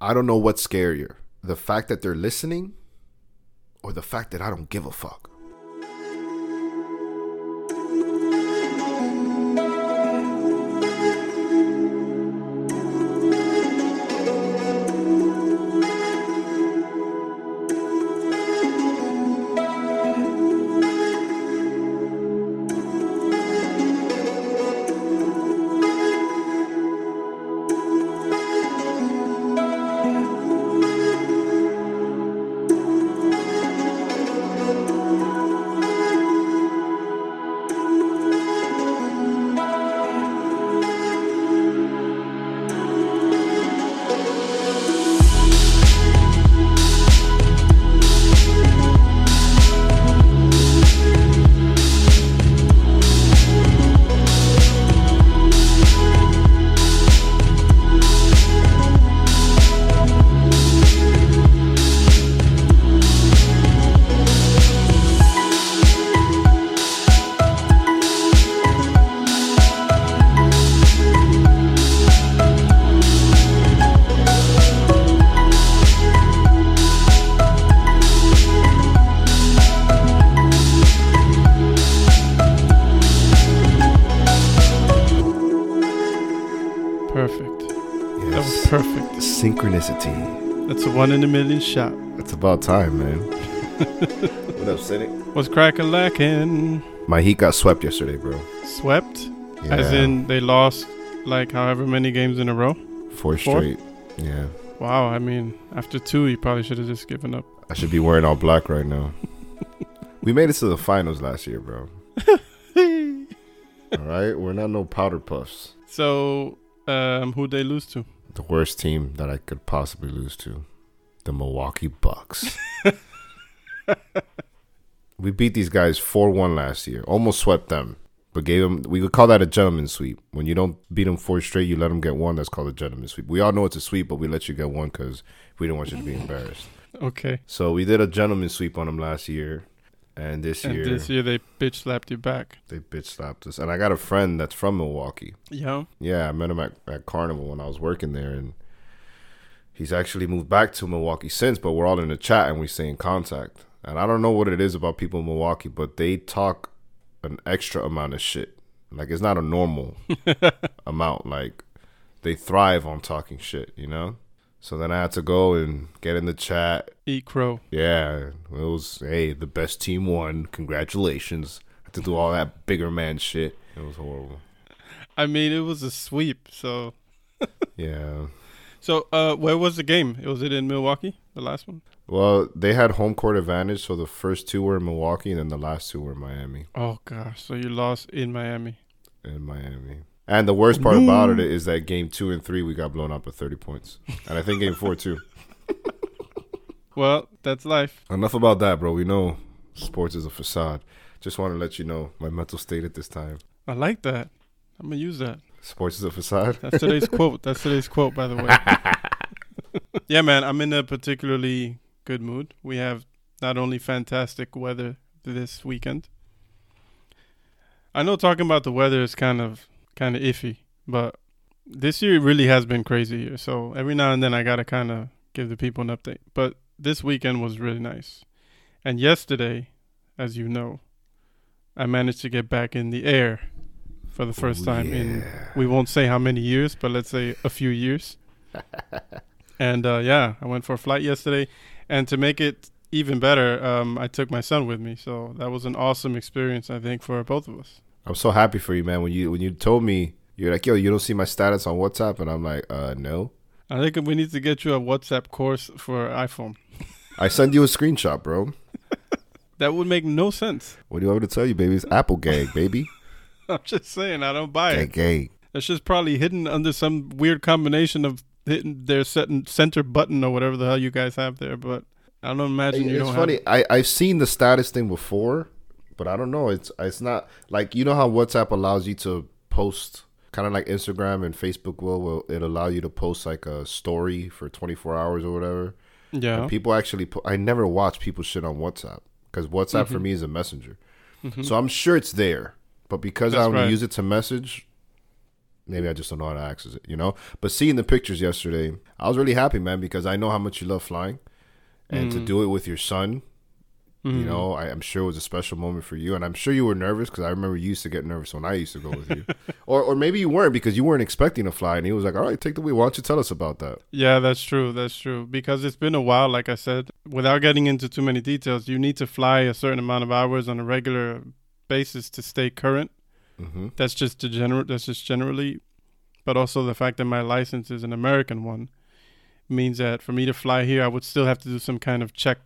I don't know what's scarier the fact that they're listening or the fact that I don't give a fuck. One in a million shot. It's about time, man. what up, Cynic? Was crack a lacking? My Heat got swept yesterday, bro. Swept? Yeah. As in they lost like however many games in a row? four four? straight. Yeah. Wow, I mean, after two, you probably should have just given up. I should be wearing all black right now. we made it to the finals last year, bro. All right, we're not no powder puffs. so, um, who'd they lose to? The worst team that I could possibly lose to, the Milwaukee Bucks. we beat these guys four one last year. Almost swept them, but gave them. We could call that a gentleman's sweep. When you don't beat them four straight, you let them get one. That's called a gentleman's sweep. We all know it's a sweep, but we let you get one because we don't want you to be embarrassed. Okay. So we did a gentleman's sweep on them last year, and this And year this year they bitch slapped you back. they bitch slapped us. And I got a friend that's from Milwaukee. Yeah. Yeah, I met him at, at Carnival when I was working there, and he's actually moved back to Milwaukee since. But we're all in the chat and we stay in contact. And I don't know what it is about people in Milwaukee, but they talk an extra amount of shit. Like it's not a normal amount. Like they thrive on talking shit, you know. So then I had to go and get in the chat. Eat crow. Yeah, it was hey the best team won. Congratulations. I had to do all that bigger man shit. It was horrible. I mean, it was a sweep. So, Yeah. So uh, where was the game? Was it in Milwaukee? The last one? Well, they had home court advantage, so the first two were in Milwaukee, and then the last two were in Miami. Oh gosh. So you lost in Miami. In Miami. And the worst part about it is that game two and three we got blown up by thirty points, and I think game four too. Well, that's life. Enough about that, bro. We know sports is a facade. Just want to let you know my mental state at this time. I like that. I'm gonna use that. Sports is a facade. That's today's quote. That's today's quote, by the way. yeah, man, I'm in a particularly good mood. We have not only fantastic weather this weekend. I know talking about the weather is kind of kind of iffy, but this year it really has been crazy here. So every now and then I gotta kind of give the people an update. But this weekend was really nice, and yesterday, as you know, I managed to get back in the air for the first time in we won't say how many years, but let's say a few years. and uh, yeah, I went for a flight yesterday, and to make it even better, um, I took my son with me. So that was an awesome experience, I think, for both of us. I'm so happy for you, man. When you when you told me you're like, yo, you don't see my status on WhatsApp, and I'm like, uh, no. I think we need to get you a WhatsApp course for iPhone. I send you a screenshot, bro. That would make no sense. What do you want me to tell you, baby? It's Apple gag, baby. I'm just saying, I don't buy it. gag. That's just probably hidden under some weird combination of hitting their set center button or whatever the hell you guys have there. But I don't imagine you it's don't have. It's funny. have. I I've seen the status thing before, but I don't know. It's it's not like you know how WhatsApp allows you to post kind of like Instagram and Facebook will will it allow you to post like a story for 24 hours or whatever. Yeah. And people actually put, I never watch people shit on WhatsApp because WhatsApp for mm-hmm. me is a messenger. Mm-hmm. So I'm sure it's there, but because I That's only right. use it to message, Maybe I just don't know how to access it, you know. But seeing the pictures yesterday, I was really happy, man, because I know how much you love flying, and to Mm. do it with your son, you Mhm. know, I, I'm sure it was a special moment for you, and I'm sure you were nervous because I remember you used to get nervous when I used to go with you, or or maybe you weren't because you weren't expecting to fly, and he was like, "All right, take the wheel. Why don't you tell us about that?" Yeah, that's true. That's true. Because it's been a while, like I said. Without getting into too many details, you need to fly a certain amount of hours on a regular basis to stay current. hmm That's just the general. That's just generally, but also the fact that my license is an American one means that for me to fly here, I would still have to do some kind of check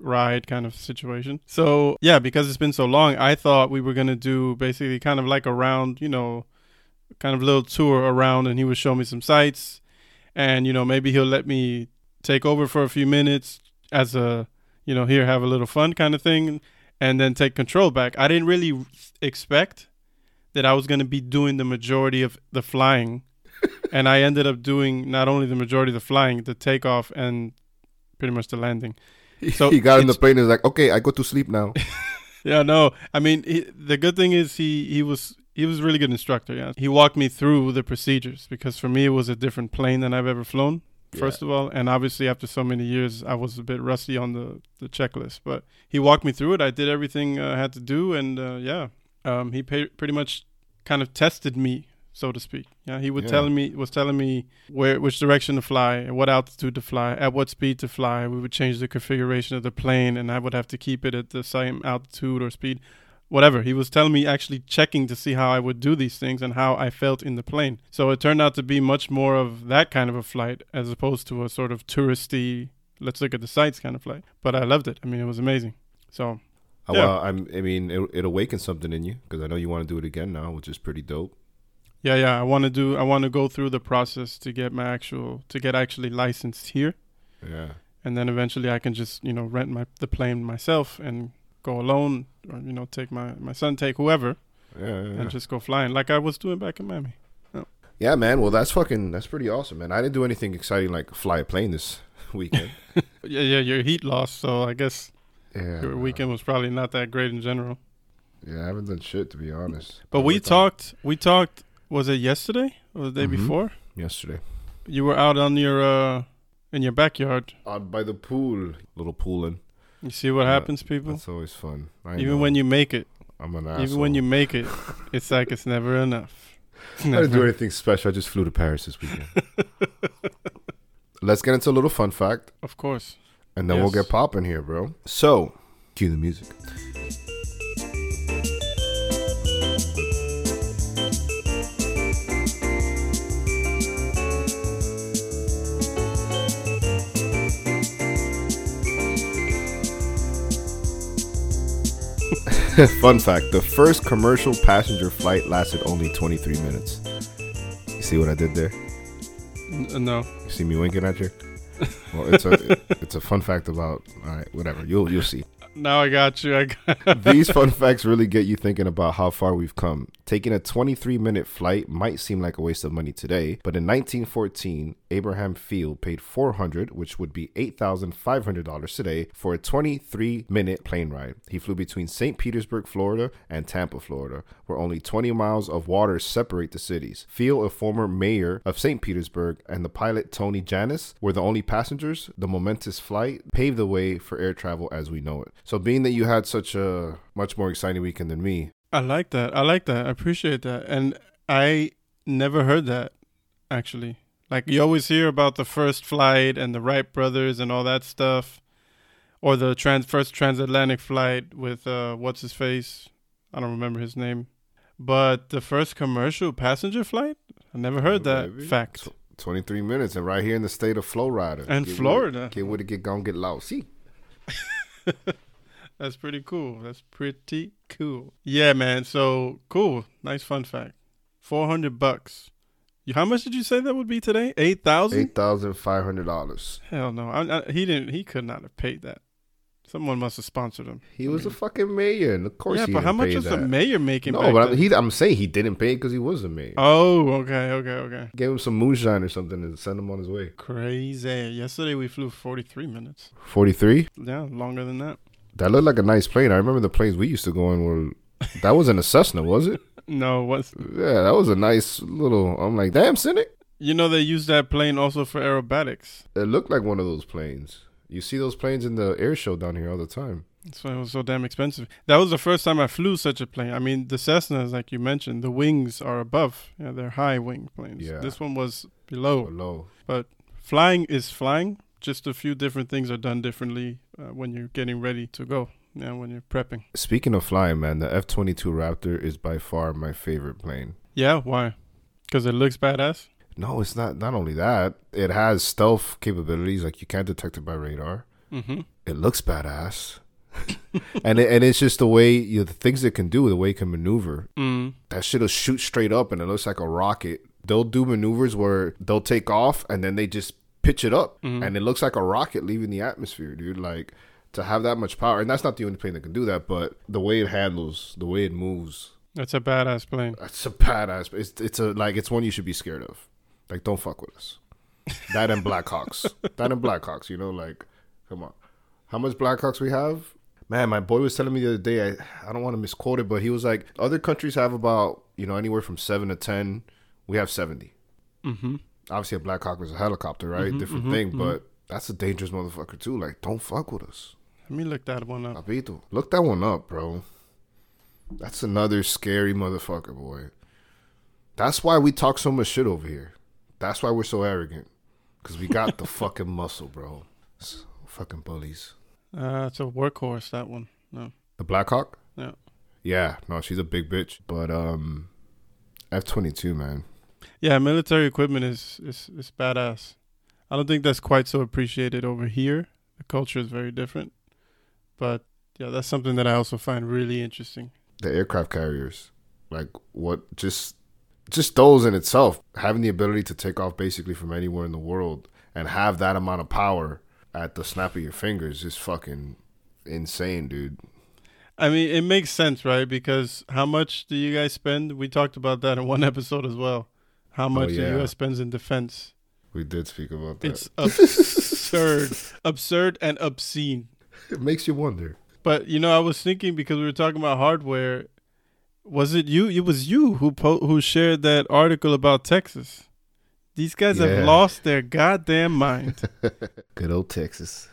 ride kind of situation. So yeah, because it's been so long, I thought we were gonna do basically kind of like a round, you know, kind of little tour around, and he would show me some sights, and you know maybe he'll let me take over for a few minutes as a, you know, here have a little fun kind of thing, and then take control back. I didn't really expect that I was going to be doing the majority of the flying. and I ended up doing not only the majority of the flying, the takeoff and pretty much the landing. So he got in the plane and was like, "Okay, I go to sleep now." Yeah, no. I mean, he, the good thing is he he was he was a really good instructor. Yeah, he walked me through the procedures because for me it was a different plane than I've ever flown. First of all, and obviously after so many years, I was a bit rusty on the the checklist. But he walked me through it. I did everything uh, I had to do, and uh, yeah, um, he pa- pretty much kind of tested me, so to speak. Yeah, he would Yeah. telling me was telling me where which direction to fly, and what altitude to fly, at what speed to fly. We would change the configuration of the plane, and I would have to keep it at the same altitude or speed, whatever. He was telling me actually checking to see how I would do these things and how I felt in the plane. So it turned out to be much more of that kind of a flight as opposed to a sort of touristy, let's look at the sights kind of flight. But I loved it. I mean, it was amazing. So Uh, Yeah. Well, I'm. I mean, it, it awakens something in you because I know you want to do it again now, which is pretty dope. yeah, yeah, I want to do. I want to go through the process to get my actual to get actually licensed here. Yeah. and then eventually I can just you know rent my the plane myself and go alone, or you know take my my son, take whoever, Yeah, yeah, yeah. and just go flying like I was doing back in Miami. Yeah, man. Well, that's fucking. That's pretty awesome, man. I didn't do anything exciting like fly a plane this weekend. Yeah, yeah, your heat loss, so I guess yeah. your weekend was probably not that great in general. Yeah, I haven't done shit to be honest. But we talked. We talked. Was it yesterday or the day Mhm. before? yesterday You were out on your uh in your backyard. out by the pool, little pooling. You see what Yeah, happens, people. It's always fun. I Even know. when you make it, I'm an asshole. even when you make it, it's like it's never enough. It's I didn't do anything special. I just flew to Paris this weekend. Let's get into a little fun fact, Of course. and then we'll get popping here, bro. So, cue the music. Fun fact the first commercial passenger flight lasted only 23 minutes. You see what I did there? N- no. You see me winking at you? Well, it's a it's a fun fact about all right, whatever. You'll you'll see. Now I got you. I got These fun facts really get you thinking about how far we've come. Taking a 23 minute flight might seem like a waste of money today, but in 1914, Abraham Field paid 400, which would be $8,500 today, for a 23 minute plane ride. He flew between St. Petersburg, Florida, and Tampa, Florida, where only 20 miles of water separate the cities. Field, a former mayor of St. Petersburg, and the pilot Tony Jannus were the only passengers. The momentous flight paved the way for air travel as we know it. So, being that you had such a much more exciting weekend than me, I like that. I like that. I appreciate that. And I never heard that actually. Like you always hear about the first flight and the Wright brothers and all that stuff, or the trans first transatlantic flight with uh, what's his face? I don't remember his name. But the first commercial passenger flight, I never heard Yeah, that baby. fact. Tw- 23 minutes, and right here in the state of Florida. And Get with. Florida. Get with it, get gone, get loud. See? That's pretty cool. That's pretty cool. Yeah, man. So cool. Nice fun fact. Four hundred bucks. How much did you say that would be today? Eight thousand. $8,500. Hell no. I, I, he didn't. He could not have paid that. Someone must have sponsored him. He was a fucking mayor, and of course yeah, but how much is was that. the mayor making? No, but I'm, he, I'm saying he didn't pay because he was a mayor. Oh, okay, okay, okay. Gave him some moonshine or something and send him on his way. Crazy. Yesterday we flew forty-three minutes. 43? Yeah, longer than that. That looked like a nice plane. I remember the planes we used to go in were. That wasn't a Cessna, was it? No, what's Yeah, that was a nice little. I'm like, damn, Cynic. you know they use that plane also for aerobatics. It looked like one of those planes. You see those planes in the air show down here all the time. That's why it was so damn expensive. That was the first time I flew such a plane. I mean, the Cessnas, like you mentioned, the wings are above. Yeah, they're high wing planes. Yeah. This one was below. Below. But flying is flying. Just a few different things are done differently uh, when you're getting ready to go. Yeah, when you're prepping. Speaking of flying, man, the F 22 Raptor is by far my favorite plane. Yeah, why? Because it looks badass. No, it's not. Not only that, it has stealth capabilities. Like you can't detect it by radar. Mm-hmm. It looks badass, and it, and it's just the way you know, the things it can do, the way it can maneuver. Mm. That shit'll shoot straight up, and it looks like a rocket. They'll do maneuvers where they'll take off, and then they just pitch it up, Mhm. and it looks like a rocket leaving the atmosphere, dude. Like to have that much power, and that's not the only plane that can do that, but the way it handles, the way it moves, That's a badass plane. That's a badass. It's it's a like it's one you should be scared of. Like don't fuck with us. That and Blackhawks. that and Blackhawks. You know, like come on. How much Blackhawks we have? Man, my boy was telling me the other day. I I don't want to misquote it, but he was like, other countries have about you know anywhere from seven to ten. We have seventy. Mm-hmm. Obviously, a Blackhawk is a helicopter, right? Mhm, Different mhm, thing, mhm. but that's a dangerous motherfucker too. Like, don't fuck with us. Let me look that one up. Papito. Look that one up, bro. That's another scary motherfucker, boy. That's why we talk so much shit over here. That's why we're so arrogant. Because we got the fucking muscle, bro. S- fucking bullies. Uh, it's a workhorse. That one. No. The Blackhawk? Yeah. Yeah, no, she's a big bitch. But um F twenty two, man. Yeah, military equipment is, is is badass. I don't think that's quite so appreciated over here. The culture is very different. But yeah, that's something that I also find really interesting. The aircraft carriers. Like what just just those in itself, having the ability to take off basically from anywhere in the world and have that amount of power at the snap of your fingers is fucking insane, dude. I mean, it makes sense, right? Because how much do you guys spend? We talked about that in one episode as well. How oh, much yeah. the U.S. spends in defense? We did speak about that. It's absurd, absurd, and obscene. it makes you wonder. But you know, I was thinking because we were talking about hardware. Was it you? It was you who po- who shared that article about Texas. These guys Yeah. have lost their goddamn mind. Good old Texas.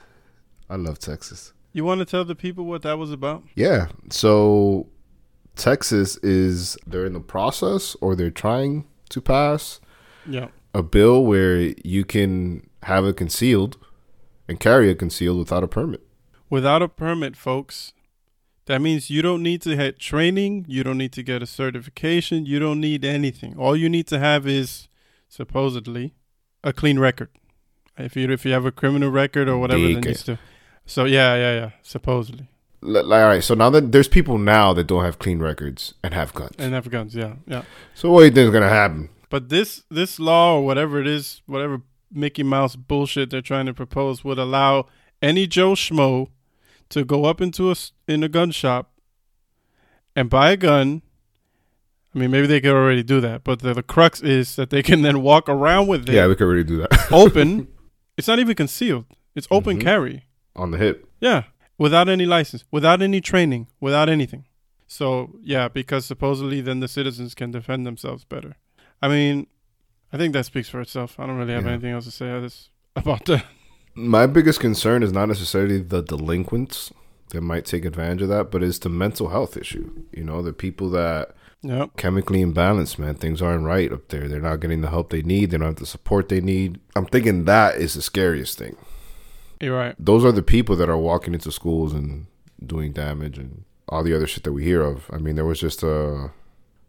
I love Texas. you want to tell the people what that was about? Yeah. So Texas is they're in the process or they're trying to pass Yeah. a bill where you can have it concealed and carry it concealed without a permit. Without a permit, folks, that means you don't need to have training. You don't need to get a certification. You don't need anything. All you need to have is supposedly a clean record. If you if you have a criminal record or whatever, then you still. So yeah, yeah, yeah. Supposedly, Like, all right, so now that there's people now that don't have clean records and have guns. and have guns. Yeah, yeah. so what do you think is gonna happen? But this this law or whatever it is, whatever Mickey Mouse bullshit they're trying to propose would allow any Joe Schmo to go up into a in a gun shop and buy a gun. I mean, maybe they could already do that, but the, the crux is that they can then walk around with it Yeah, we could already do that open. It's not even concealed. It's open Mhm. carry. on the hip. Yeah, without any license, without any training, without anything. So yeah, because supposedly then the citizens can defend themselves better. I mean, I think that speaks for itself. I don't really have Yeah. anything else to say about that. My biggest concern is not necessarily the delinquents that might take advantage of that, but it's the mental health issue. You know, the people that Yeah, chemically imbalanced, man. Things aren't right up there. They're not getting the help they need. They don't have the support they need. I'm thinking that is the scariest thing. you're right. Those are the people that are walking into schools and doing damage and all the other shit that we hear of. I mean, there was just a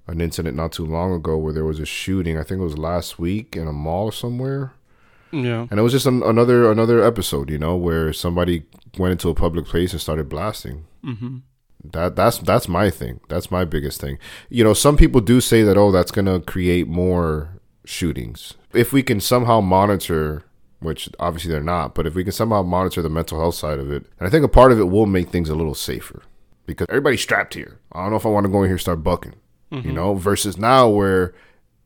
an incident not too long ago where there was a shooting. I think it was last week in a mall somewhere, Yeah, and it was just an, another another episode, you know, where somebody went into a public place and started blasting. mm-hmm. That that's that's my thing. That's my biggest thing. You know, some people do say that oh, that's gonna create more shootings. If we can somehow monitor, which obviously they're not, but if we can somehow monitor the mental health side of it, and I think a part of it will make things a little safer because everybody's strapped here. I don't know if I want to go in here and start bucking, you know, versus now where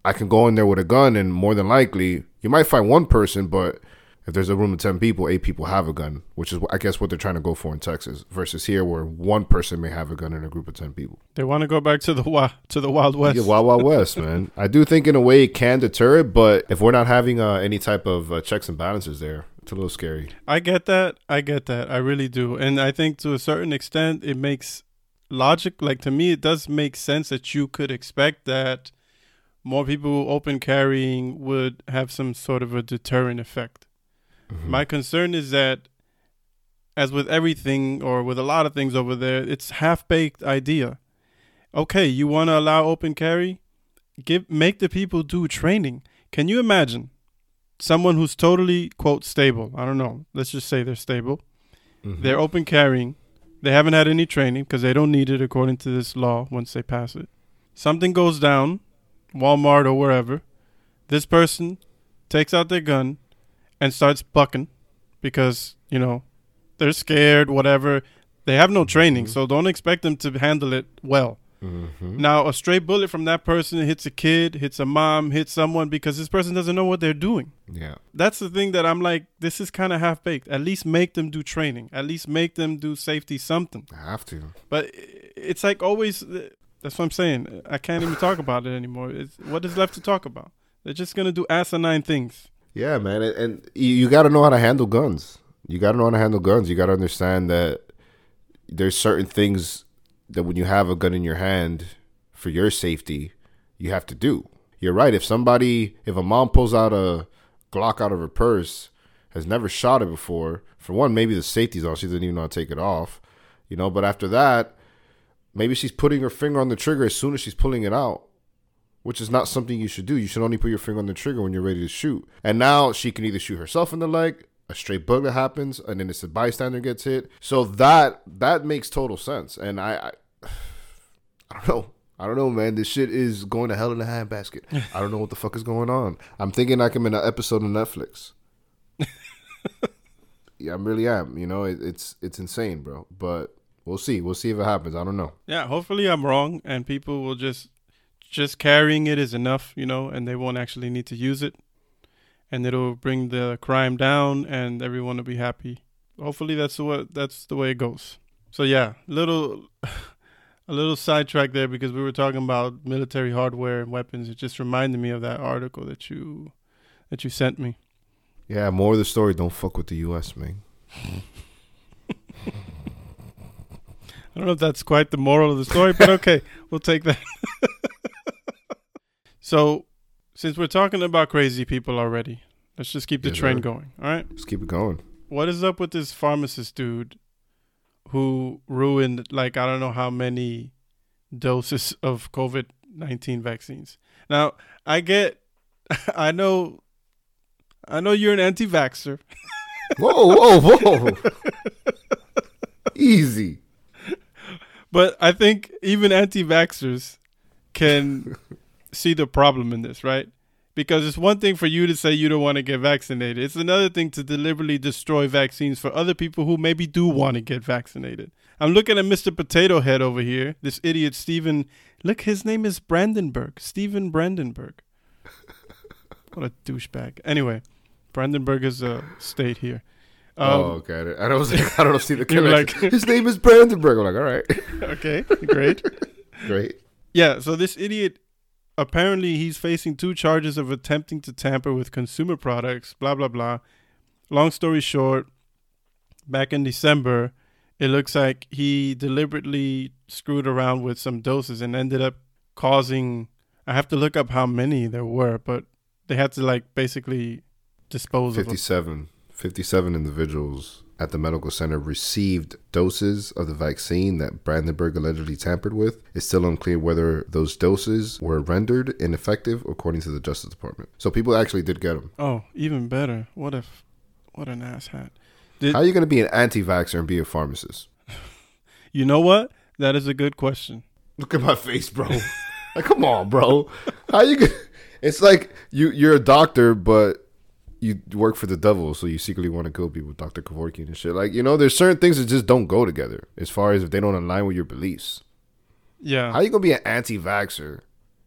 I can go in there with a gun and more than likely you might find one person, but If there's a room of 10 people, eight people have a gun, which is, I guess, what they're trying to go for in Texas, versus here where one person may have a gun in a group of 10 people. They want to go back to the wa- to the Wild West. Yeah, Wild Wild West, man. I do think in a way it can deter it, but if we're not having uh, any type of uh, checks and balances there, it's a little scary. I get that. I get that. I really do. And I think to a certain extent, it makes logic. Like to me, it does make sense that you could expect that more people open carrying would have some sort of a deterrent effect. Mm-hmm. My concern is that, as with everything or with a lot of things over there, it's half baked idea. Okay, you want to allow open carry? Give make the people do training. Can you imagine someone who's totally quote stable? I don't know. Let's just say they're stable. Mhm. They're open carrying. They haven't had any training because they don't need it according to this law once they pass it. Something goes down, Walmart or wherever. This person takes out their gun and starts bucking because, you know, they're scared, whatever. They have no training, Mhm. so don't expect them to handle it well. Mhm. Now, a stray bullet from that person hits a kid, hits a mom, hits someone because this person doesn't know what they're doing Yeah. that's the thing that I'm like, this is kind of half baked. At least make them do training. At least make them do safety something. I have to. But it's like always. That's what I'm saying. I can't even talk about it anymore. It's, what is left to talk about? They're just gonna do asinine things. Yeah, man, and, you, you got to know how to handle guns. You got to know how to handle guns. You got to understand that there's certain things that when you have a gun in your hand for your safety, you have to do. You're right. If somebody, if a mom pulls out a Glock out of her purse, has never shot it before, for one, maybe the safety's on. She doesn't even know how to take it off, you know. But after that, maybe she's putting her finger on the trigger as soon as she's pulling it out which is not something you should do. You should only put your finger on the trigger when you're ready to shoot. And now she can either shoot herself in the leg, a straight bullet happens, and then it's a bystander gets hit. So that that makes total sense. And I, I, I don't know. I don't know, man. This shit is going to hell in a handbasket. I don't know what the fuck is going on. I'm thinking like I'm in an episode of Netflix. yeah, I really am. You know, it, it's it's insane, bro. But we'll see. We'll see if it happens. I don't know. Yeah, hopefully I'm wrong, and people will just just carrying it is enough, you know, and they won't actually need to use it, and it'll bring the crime down, and everyone will be happy. Hopefully that's the what that's the way it goes. So yeah, little a little sidetrack there because we were talking about military hardware and weapons. It just reminded me of that article that you that you sent me. Yeah, more of the story. Don't fuck with the U.S., man. I don't know if that's quite the moral of the story, but okay, we'll take that. so, since we're talking about crazy people already, let's just keep the Yes, train going. All right. Just keep it going. What is up with this pharmacist dude who ruined, like, I don't know how many doses of COVID 19 vaccines? Now, I get, I know, I know you're an anti-vaxer. Whoa, whoa, whoa. Easy. But I think even anti vaxxers can see the problem in this, right? Because it's one thing for you to say you don't want to get vaccinated. It's another thing to deliberately destroy vaccines for other people who maybe do want to get vaccinated. I'm looking at Mr. Potato Head over here. This idiot Steven. Look, his name is Brandenburg. Steven Brandenburg. What a douchebag. Anyway, Brandenburg is a state here. Um, oh, okay. I don't, I don't see the connection. like- His name is Brandenburg. I'm like, all right, okay, great. great. Yeah, so this idiot apparently he's facing two charges of attempting to tamper with consumer products, blah blah blah. Long story short, back in December, it looks like he deliberately screwed around with some doses and ended up causing I have to look up how many there were, but they had to like basically dispose of 57, 57 individuals at the medical center received doses of the vaccine that Brandenburg allegedly tampered with. It's still unclear whether those doses were rendered ineffective according to the Justice Department. So people actually did get them. Oh, even better. What if what an asshat. Did, How are you going to be an anti-vaxxer and be a pharmacist? you know what? That is a good question. Look at my face, bro. like, come on, bro. How you? Get, it's like you you're a doctor, but you work for the devil, so you secretly want to kill people, Doctor Kevorkian and shit. Like, you know, there's certain things that just don't go together. As far as if they don't align with your beliefs, Yeah. how you gonna be an anti-vaxxer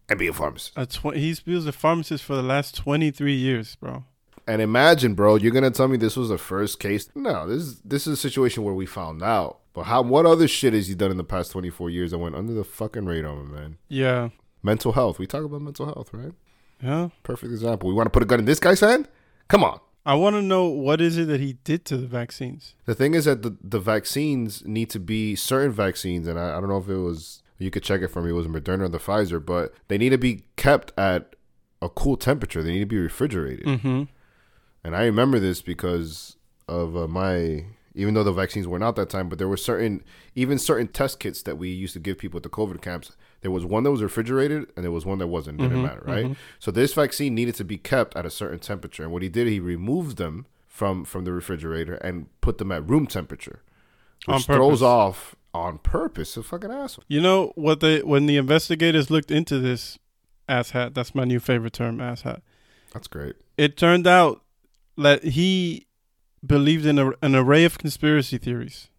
and be a pharmacist? A tw- he's he was a pharmacist for the last 23 years, bro. And imagine, bro, you're gonna tell me this was the first case? No, this is this is a situation where we found out. But how? What other shit has he done in the past 24 years that went under the fucking radar, man? Yeah. Mental health. We talk about mental health, right? Yeah. Perfect example. We want to put a gun in this guy's hand? Come on. I want to know what is it that he did to the vaccines. The thing is that the, the vaccines need to be certain vaccines, and I, I don't know if it was you could check it for me. It was Moderna or the Pfizer, but they need to be kept at a cool temperature. They need to be refrigerated. Mm-hmm. And I remember this because of uh, my even though the vaccines weren't out that time, but there were certain even certain test kits that we used to give people at the COVID camps. There was one that was refrigerated and there was one that wasn't. Didn't Mhm, matter, right? mhm. So this vaccine needed to be kept at a certain temperature. And what he did, he removed them from from the refrigerator and put them at room temperature, On which throws off on purpose. A fucking asshole. You know what they when the investigators looked into this asshat, that's my new favorite term, asshat. That's great. It turned out that he believed in a, an array of conspiracy theories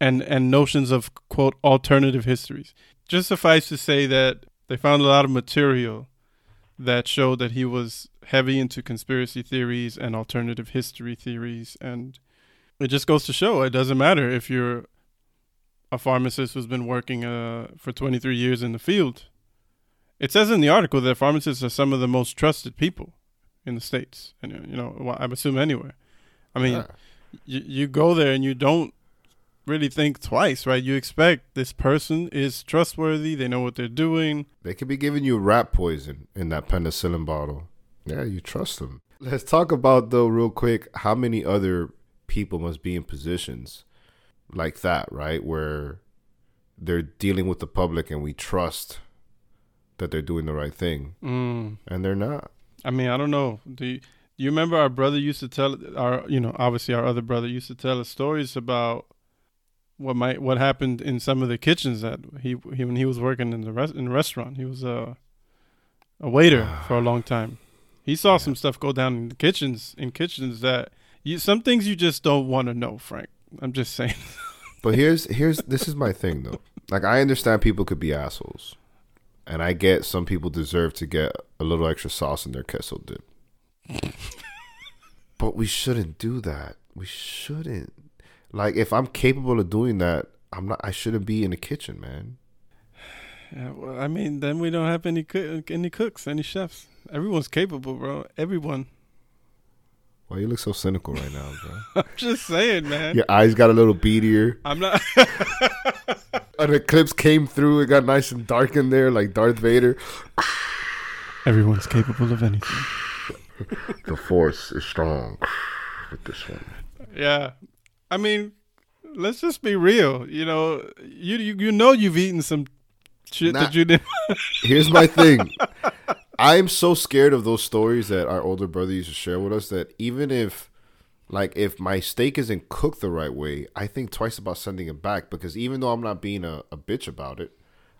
and and notions of quote alternative histories. Just suffice to say that they found a lot of material that showed that he was heavy into conspiracy theories and alternative history theories and it just goes to show it doesn't matter if you're a pharmacist who's been working uh, for 23 years in the field. It says in the article that pharmacists are some of the most trusted people in the states, and you know, well, I assume anywhere. I mean, Yeah. you, you go there and you don't really think twice, right? You expect this person is trustworthy, they know what they're doing. They could be giving you rat poison in that penicillin bottle. Yeah, you trust them. Let's talk about though real quick how many other people must be in positions like that, right? Where they're dealing with the public and we trust that they're doing the right thing Mm. and they're not. I mean, I don't know. Do you, do you remember our brother used to tell our, you know, obviously our other brother used to tell us stories about what might what happened in some of the kitchens that he, he when he was working in the res, in the restaurant. He was a a waiter for a long time. He saw some stuff go down in the kitchens in kitchens that you some things you just don't want to know, Frank. I'm just saying. But here's here's this is my thing though. Like I understand people could be assholes. And I get some people deserve to get a little extra sauce in their queso dip. but we shouldn't do that. We shouldn't. Like if I'm capable of doing that, I'm not I shouldn't be in the kitchen, man. Yeah, well, I mean, then we don't have any coo- any cooks, any chefs. Everyone's capable, bro. Everyone. Why you look so cynical right now, bro? I'm just saying, man. Your eyes got a little beadier. I'm not. An eclipse came through, it got nice and dark in there, like Darth Vader. Everyone's capable of anything. The force is strong with this one. Yeah, I mean, let's just be real. You know, you you, you know you've eaten some shit Nah. that you didn't. Here's my thing. I'm so scared of those stories that our older brother used to share with us that even if like if my steak isn't cooked the right way, I think twice about sending it back because even though I'm not being a, a bitch about it,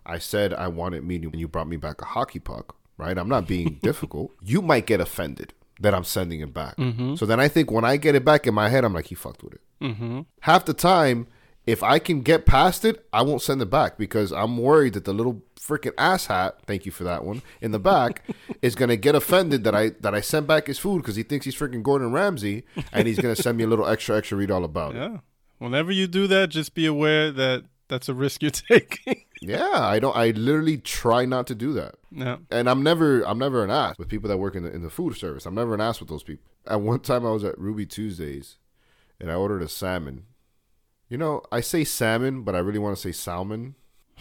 I said I wanted medium and you brought me back a hockey puck, right? I'm not being difficult. You might get offended that I'm sending it back. So then I think when I get it back in my head, I'm like, he fucked with it mm-hmm. half the time, if I can get past it, I won't send it back because I'm worried that the little freaking asshat, thank you for that one, in the back is gonna get offended that I that I sent back his food because he thinks he's freaking Gordon Ramsay and he's gonna send me a little extra extra read all about it. Yeah. Whenever you do that, just be aware that that's a risk you're taking. Yeah, I don't. I literally try not to do that. yeah. And I'm never, I'm never an ass with people that work in the in the food service. I'm never an ass with those people. At one time, I was at Ruby Tuesdays, and I ordered a salmon. You know, I say salmon, but I really want to say salmon.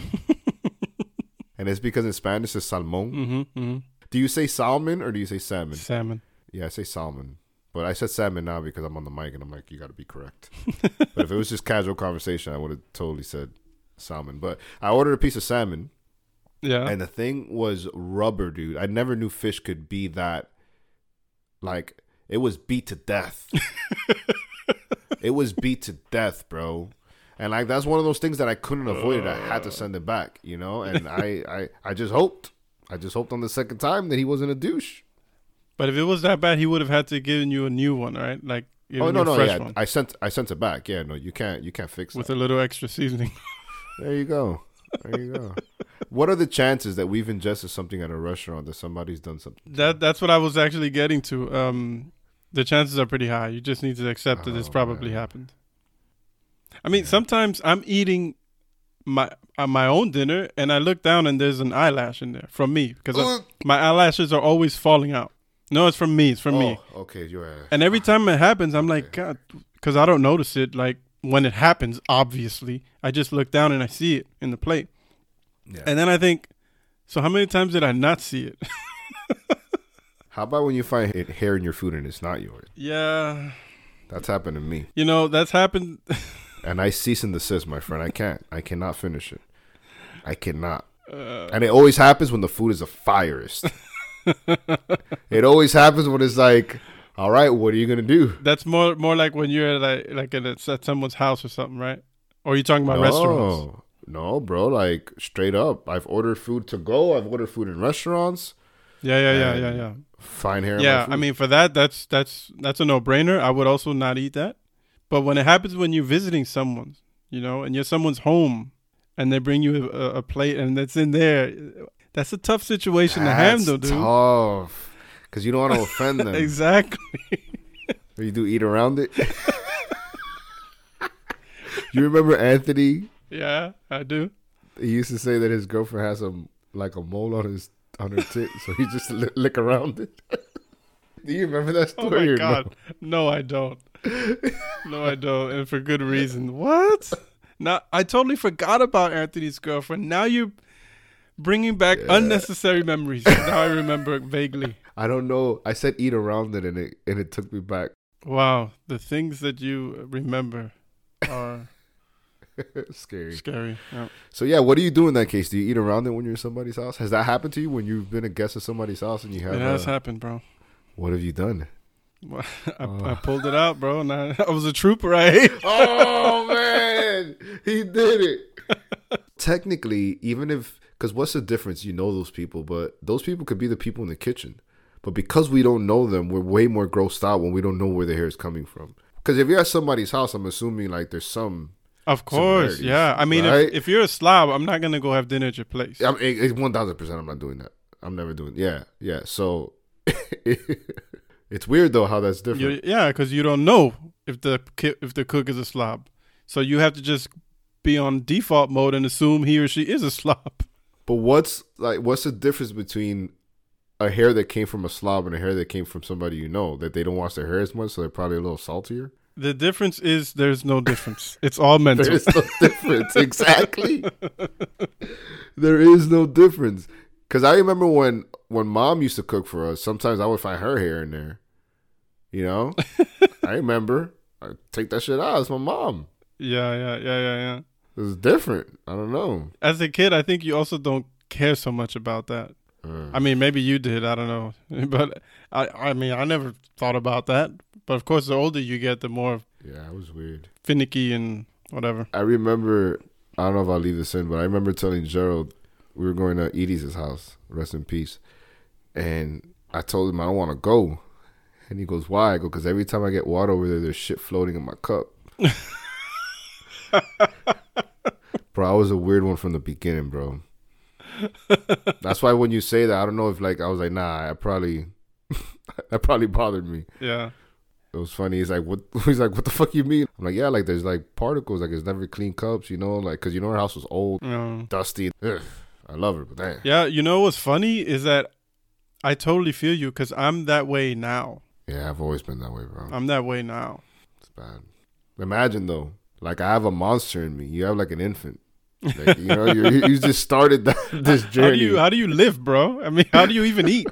and it's because in Spanish it's salmon. Mm-hmm. mm-hmm. Do you say salmon or do you say salmon? Salmon. Yeah, I say salmon. But I said salmon now because I'm on the mic and I'm like, you got to be correct. but if it was just casual conversation, I would have totally said salmon. But I ordered a piece of salmon. Yeah. And the thing was rubber, dude. I never knew fish could be that. Like it was beat to death. it was beat to death, bro. And like that's one of those things that I couldn't avoid. I had to send it back, you know. And I, I, I just hoped, I just hoped on the second time that he wasn't a douche. but if it was that bad, he would have had to given you a new one, right? Like Oh no, no, yeah. one I sent, I sent it back. Yeah, no, you can't, you can't fix it with it. a little extra seasoning. There you go. There you go. what are the chances that we've ingested something at a restaurant that somebody's done something? That that's what I was actually getting to. Um, the chances are pretty high. You just need to accept that this Oh, probably man. happened. I mean, Yeah. sometimes I'm eating my uh, my own dinner and I look down and there's an eyelash in there from me because Oh, my eyelashes are always falling out. No, it's from me. It's from me. oh, okay, you're. And every time it happens, I'm like, God, because I don't notice it. Like when it happens, obviously, I just look down and I see it in the plate, Yeah. and then I think, so how many times did I not see it? How about when you find hair in your food and it's not yours? yeah, That's happened to me. you know that's happened. And I cease and desist, my friend. I can't. I cannot finish it. I cannot. Uh, And it always happens when the food is the firest. it always happens when it's like, all right, what are you gonna do? that's more more like when you're at like like at, at someone's house or something, right? Or are you talking about restaurants? No, bro. Like straight up, I've ordered food to go. I've ordered food in restaurants. Yeah, yeah, yeah, yeah, yeah. Fine hair. Yeah. I mean, for that, that's that's that's a no-brainer. I would also not eat that. But when it happens when you're visiting someone, you know, and you're someone's home, and they bring you a, a plate and it's in there, that's a tough situation to That's handle, dude. Tough, because you don't want to offend them. Exactly. Or you do eat around it. you remember Anthony? Yeah, I do. He used to say that his girlfriend has a like a mole on his on her tit, so he just li- lick around it. do you remember that Oh story? my or god. No, I don't. No, I don't, and for good reason. What? Now I totally forgot about Anthony's girlfriend. Now you're bringing back Yeah. unnecessary memories. now I remember vaguely. I don't know. I said eat around it, and it and it took me back. Wow, the things that you remember are Scary. scary. Yeah. So yeah, what do you do in that case? Do you eat around it when you're in somebody's house? Has that happened to you when you've been a guest at somebody's house and you have? It has uh, happened, bro. what have you done? I, Oh. I pulled it out, bro, and I, I was a trooper. I hate. oh man, he did it. Technically, even if because what's the difference? You know those people, but those people could be the people in the kitchen. But because we don't know them, we're way more grossed out when we don't know where the hair is coming from. Because if you're at somebody's house, I'm assuming like there's some. Of course, yeah. I mean, right? if, if you're a slob, I'm not gonna go have dinner at your place. I mean, one thousand percent, I'm not doing that. I'm never doing. Yeah, yeah. So it's weird though how that's different. You- yeah, because you don't know if the if the cook is a slob, so you have to just be on default mode and assume he or she is a slob. But what's like what's the difference between a hair that came from a slob and a hair that came from somebody you know that they don't wash their hair as much, so they're probably a little saltier? The difference is there's no difference. It's all mental. There is no difference. Exactly. there is no difference. Cause I remember when when mom used to cook for us, sometimes I would find her hair in there. You know? I remember. I take that shit out. It's my mom. yeah, yeah, yeah, yeah, yeah. It's different. I don't know. As a kid, I think you also don't care so much about that. Uh, I mean, maybe you did. I don't know, but I, I mean, I never thought about that. But of course, the older you get, the more yeah, it was weird. finicky and whatever. I remember. I don't know if I'll leave this in, but I remember telling Gerald we were going to Edie's house. Rest in peace. And I told him I don't want to go, and he goes, "Why?" I go, "Because every time I get water over there, there's shit floating in my cup." bro, I was a weird one from the beginning, bro. That's why when you say that, I don't know if like I was like, nah, I probably that probably bothered me. Yeah, It was funny. He's like, "What?" He's like, "What the fuck you mean?" I'm like, "Yeah, like there's like particles, like it's never clean cups, you know, like because you know her house was old, yeah. dusty. Ugh, I love her, but damn, Yeah, you know what's funny is that I totally feel you because I'm that way now. yeah, I've always been that way, bro. I'm that way now. It's bad. Imagine though, like I have a monster in me. You have like an infant. Like, you know, you you just started that, this How do journey. you how do you live, bro? I mean, how do you even eat?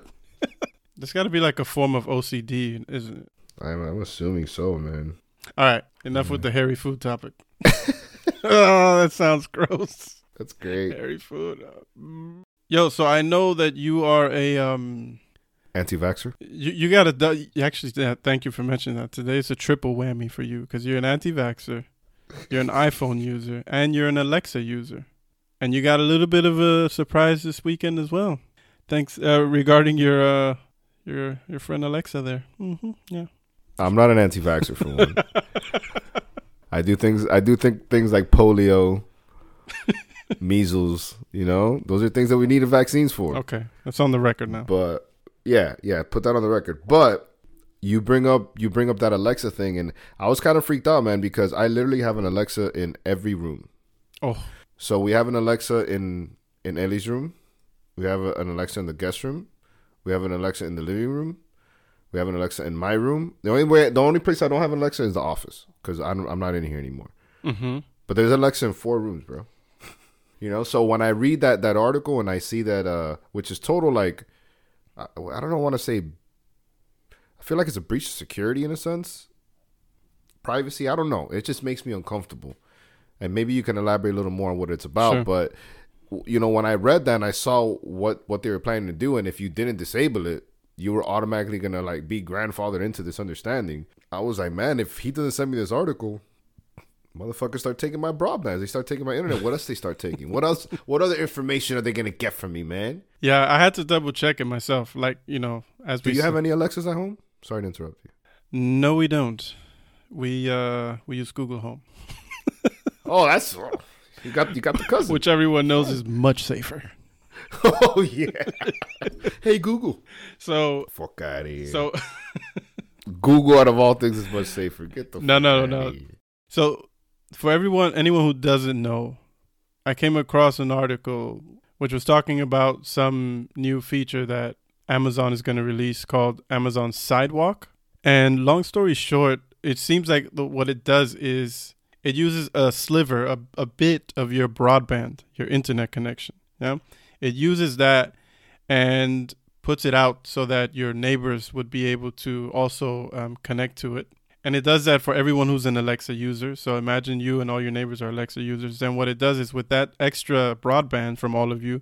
There's got to be like a form of OCD, isn't it? I'm, I'm assuming so, man. All right, enough with the hairy food topic. oh, that sounds gross. That's great. Hairy food. uh, mm. Yo, so I know that you are a um. anti-vaxer. You you got to actually yeah, thank you for mentioning that. Today is a triple whammy for you because you're an anti-vaxxer, you're an iPhone user, and you're an Alexa user, and you got a little bit of a surprise this weekend as well. Thanks uh, regarding your uh your your friend Alexa there. hmm yeah. I'm not an anti-vaxxer for one. I do things. I do think things like polio, measles. You know, those are things that we needed vaccines for. Okay, that's on the record now. But yeah, yeah, put that on the record. But you bring up you bring up that Alexa thing, and I was kind of freaked out, man, because I literally have an Alexa in every room. Oh, So we have an Alexa in in Ellie's room. We have an Alexa in the guest room. We have an Alexa in the living room. We have an Alexa in my room. The only way, the only place I don't have an Alexa is the office because I'm I'm not in here anymore. mm-hmm. But there's Alexa in four rooms, bro. you know, so when I read that that article and I see that, uh, which is total like, I, I don't know, want to say, feel like it's a breach of security in a sense, privacy. I don't know. It just makes me uncomfortable, and maybe you can elaborate a little more on what it's about. Sure. But you know, when I read that and I saw what what they were planning to do, and if you didn't disable it, you were automatically gonna like be grandfathered into this understanding. I was like, man, if he doesn't send me this article, motherfuckers start taking my broadband. They start taking my internet. What else they start taking? What else? What other information are they gonna get from me, man? yeah, I had to double check it myself. Like you know, as Do we you have any Alexas at home? Sorry to interrupt you. no, we don't. We uh we use Google Home, Oh, that's you got you got the cousin. which everyone knows is much safer. oh yeah. hey Google. So Fuck out of here. so Google out of all things is much safer. Get the No, no, outta no. So, for everyone, anyone who doesn't know, I came across an article which was talking about some new feature that Amazon is going to release called Amazon Sidewalk. And long story short, it seems like the, what it does is it uses a sliver, a, a bit of your broadband, your internet connection. Yeah, it uses that and puts it out so that your neighbors would be able to also um, connect to it. And it does that for everyone who's an Alexa user. So imagine you and all your neighbors are Alexa users. Then what it does is with that extra broadband from all of you,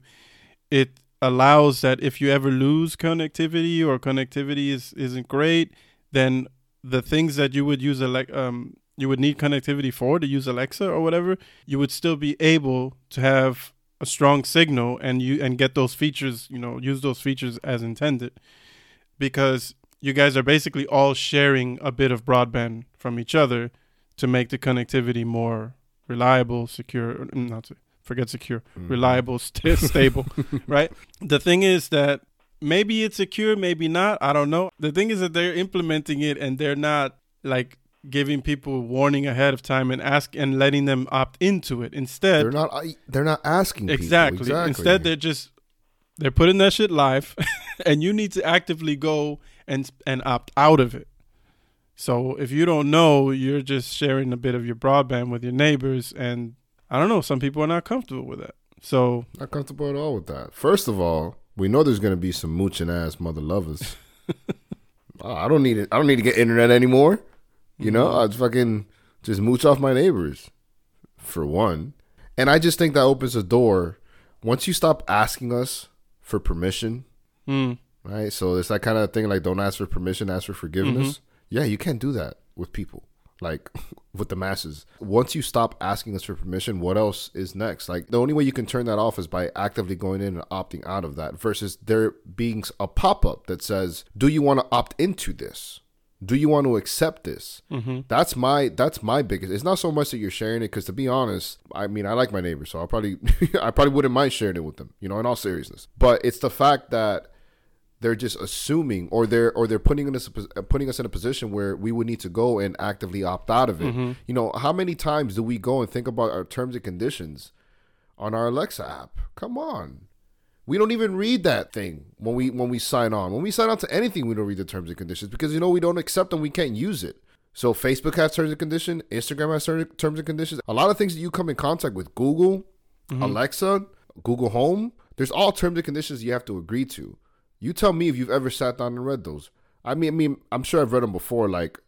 it allows that if you ever lose connectivity or connectivity is isn't great, then the things that you would use ele- um you would need connectivity for to use Alexa or whatever, you would still be able to have a strong signal and you and get those features, you know, use those features as intended. Because you guys are basically all sharing a bit of broadband from each other to make the connectivity more reliable, secure, mm, not to forget secure, Mhm. reliable, st- stable, right? The thing is that maybe it's secure, maybe not. I don't know. The thing is that they're implementing it and they're not like giving people warning ahead of time and ask and letting them opt into it. Instead, They're not. They're not asking. people. exactly. Exactly. Instead, they're just they're putting that shit live, and you need to actively go and and opt out of it. So if you don't know, you're just sharing a bit of your broadband with your neighbors, and I don't know. Some people are not comfortable with that. So Not comfortable at all with that. First of all, we know there's gonna be some mooching ass mother lovers. Oh, I don't need it. I don't need to get internet anymore. You know, Mm-hmm. I just fucking just mooch off my neighbors, for one. And I just think that opens a door. Once you stop asking us for permission, mm, right? So it's that kind of thing like don't ask for permission, ask for forgiveness. Yeah, you can't do that with people, like with the masses. Once you stop asking us for permission, what else is next? Like the only way you can turn that off is by actively going in and opting out of that versus there being a pop up that says, Do you want to opt into this? Do you want to accept this? hmm That's my that's my biggest. It's not so much that you're sharing it because to be honest, I mean I like my neighbors, so I probably I probably wouldn't mind sharing it with them. You know, in all seriousness. But it's the fact that they're just assuming, or they're or they're putting us putting us in a position where we would need to go and actively opt out of it. Mm-hmm. You know, how many times do we go and think about our terms and conditions on our Alexa app? Come on. We don't even read that thing when we when we sign on. When we sign on to anything, we don't read the terms and conditions because you know we don't accept them. We can't use it. So Facebook has terms and conditions. Instagram has ter- terms and conditions. A lot of things that you come in contact with, Google, Alexa, Google Home, there's all terms and conditions you have to agree to. You tell me if you've ever sat down and read those. I mean, I mean, I'm sure I've read them before, like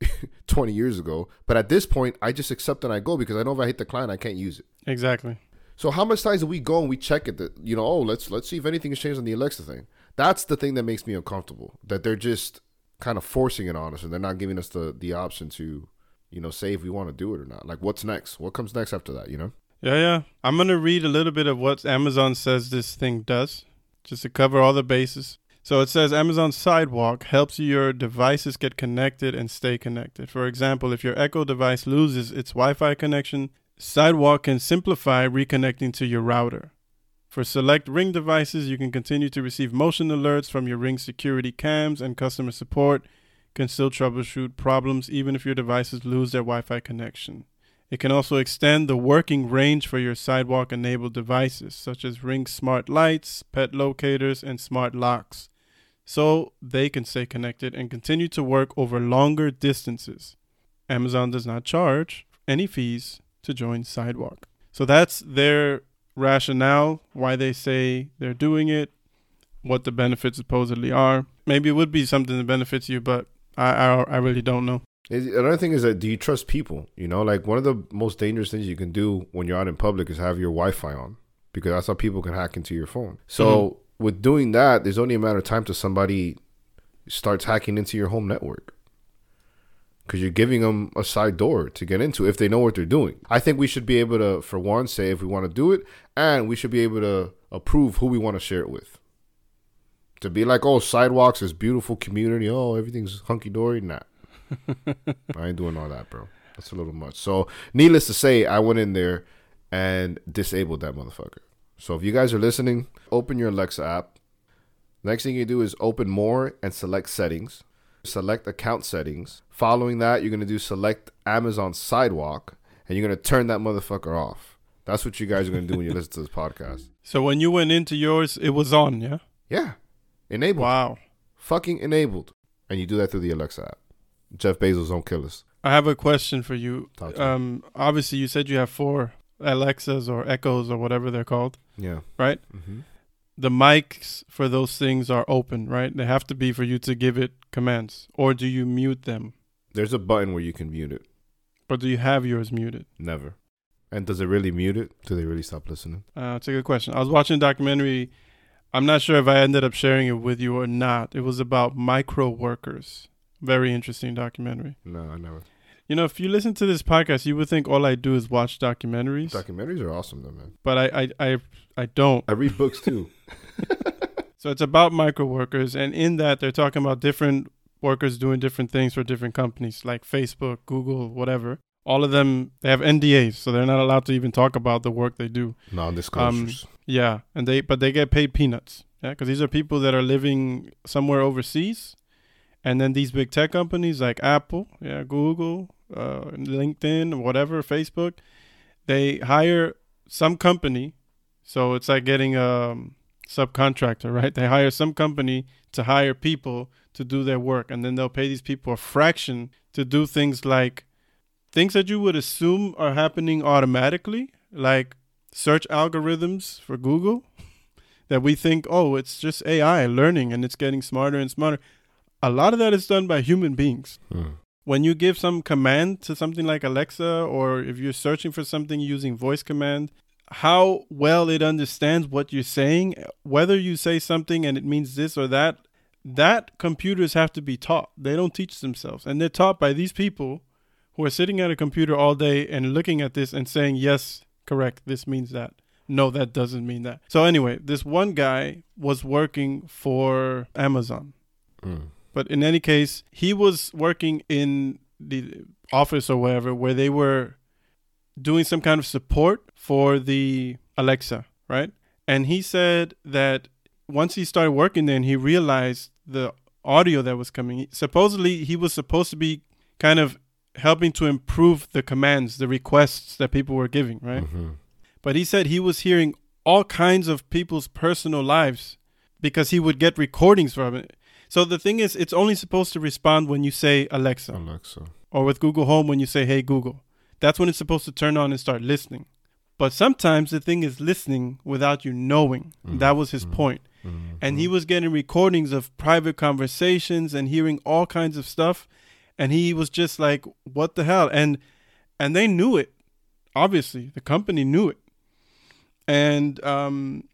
20 years ago. But at this point, I just accept and I go because I know if I hit the client, I can't use it. Exactly. So how much times do we go and we check it? That you know, oh, let's let's see if anything has changed on the Alexa thing. That's the thing that makes me uncomfortable. That they're just kind of forcing it on us, and they're not giving us the the option to, you know, say if we want to do it or not. Like, what's next? What comes next after that? You know? Yeah, yeah. I'm gonna read a little bit of what Amazon says this thing does, just to cover all the bases. So it says Amazon Sidewalk helps your devices get connected and stay connected. For example, if your Echo device loses its Wi-Fi connection, Sidewalk can simplify reconnecting to your router. For select Ring devices, you can continue to receive motion alerts from your Ring security cams and customer support can still troubleshoot problems even if your devices lose their Wi Fi connection. It can also extend the working range for your sidewalk enabled devices, such as Ring smart lights, pet locators, and smart locks, so they can stay connected and continue to work over longer distances. Amazon does not charge any fees to join Sidewalk. So that's their rationale, why they say they're doing it, what the benefits supposedly are. Maybe it would be something that benefits you, but I, I, I really don't know. Another thing is that do you trust people? You know, like one of the most dangerous things you can do when you're out in public is have your Wi-Fi on because that's how people can hack into your phone. So mm-hmm. with doing that, there's only a matter of time till somebody starts hacking into your home network because you're giving them a side door to get into if they know what they're doing. I think we should be able to, for one, say if we want to do it, and we should be able to approve who we want to share it with. To be like, oh, sidewalks is beautiful community. Oh, everything's hunky dory. Nah, I ain't doing all that, bro. That's a little much. So, needless to say, I went in there and disabled that motherfucker. So, if you guys are listening, open your Alexa app. Next thing you do is open more and select settings. Select account settings. Following that, you're gonna do select Amazon Sidewalk, and you're gonna turn that motherfucker off. That's what you guys are gonna do when you listen to this podcast. So when you went into yours, it was on, yeah. Yeah, enabled. Wow. Fucking enabled, and you do that through the Alexa app. Jeff Bezos don't kill us. I have a question for you. Um, obviously, you said you have four Alexas or Echoes or whatever they're called. Yeah. Right. Mm-hmm. The mics for those things are open, right? They have to be for you to give it commands, or do you mute them? There's a button where you can mute it. But do you have yours muted? Never. And does it really mute it? Do they really stop listening? Uh, it's a good question. I was watching a documentary. I'm not sure if I ended up sharing it with you or not. It was about micro workers. Very interesting documentary. No, I never. You know, if you listen to this podcast, you would think all I do is watch documentaries. Documentaries are awesome, though, man. But I, I, I, I don't. I read books too. so it's about micro workers, and in that they're talking about different workers doing different things for different companies like Facebook, Google, whatever. All of them they have NDAs, so they're not allowed to even talk about the work they do. Non-disclosures. Um, yeah, and they but they get paid peanuts. Yeah, because these are people that are living somewhere overseas, and then these big tech companies like Apple, yeah, Google, uh, LinkedIn, whatever, Facebook, they hire some company. So it's like getting a subcontractor, right? They hire some company to hire people to do their work, and then they'll pay these people a fraction to do things like things that you would assume are happening automatically, like search algorithms for Google. that we think, oh, it's just AI learning and it's getting smarter and smarter. A lot of that is done by human beings. Hmm. When you give some command to something like Alexa, or if you're searching for something using voice command, how well it understands what you're saying, whether you say something and it means this or that, that computers have to be taught. They don't teach themselves. And they're taught by these people who are sitting at a computer all day and looking at this and saying, yes, correct, this means that. No, that doesn't mean that. So, anyway, this one guy was working for Amazon. Mm. But in any case, he was working in the office or wherever where they were doing some kind of support for the Alexa, right? And he said that once he started working there and he realized the audio that was coming. Supposedly, he was supposed to be kind of helping to improve the commands, the requests that people were giving, right? Mm-hmm. But he said he was hearing all kinds of people's personal lives because he would get recordings from it. So the thing is, it's only supposed to respond when you say Alexa. Alexa. Or with Google Home when you say, hey, Google. That's when it's supposed to turn on and start listening. But sometimes the thing is listening without you knowing. Mm-hmm. That was his mm-hmm. point. Mm-hmm. And he was getting recordings of private conversations and hearing all kinds of stuff. And he was just like, what the hell? And and they knew it. Obviously, the company knew it. And um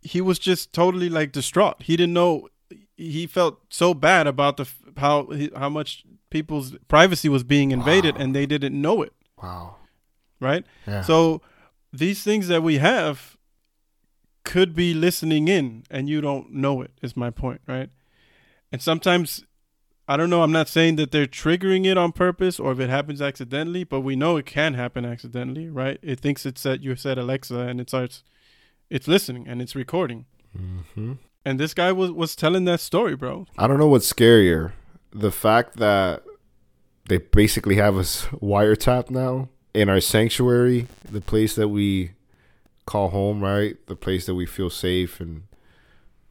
he was just totally like distraught. He didn't know he felt so bad about the how how much people's privacy was being invaded wow. and they didn't know it. Wow. Right? Yeah. So these things that we have could be listening in and you don't know it is my point right and sometimes i don't know i'm not saying that they're triggering it on purpose or if it happens accidentally but we know it can happen accidentally right it thinks it's that you said alexa and it starts it's listening and it's recording mm-hmm. And this guy was was telling that story bro i don't know what's scarier the fact that they basically have us wiretapped now in our sanctuary, the place that we call home, right? The place that we feel safe and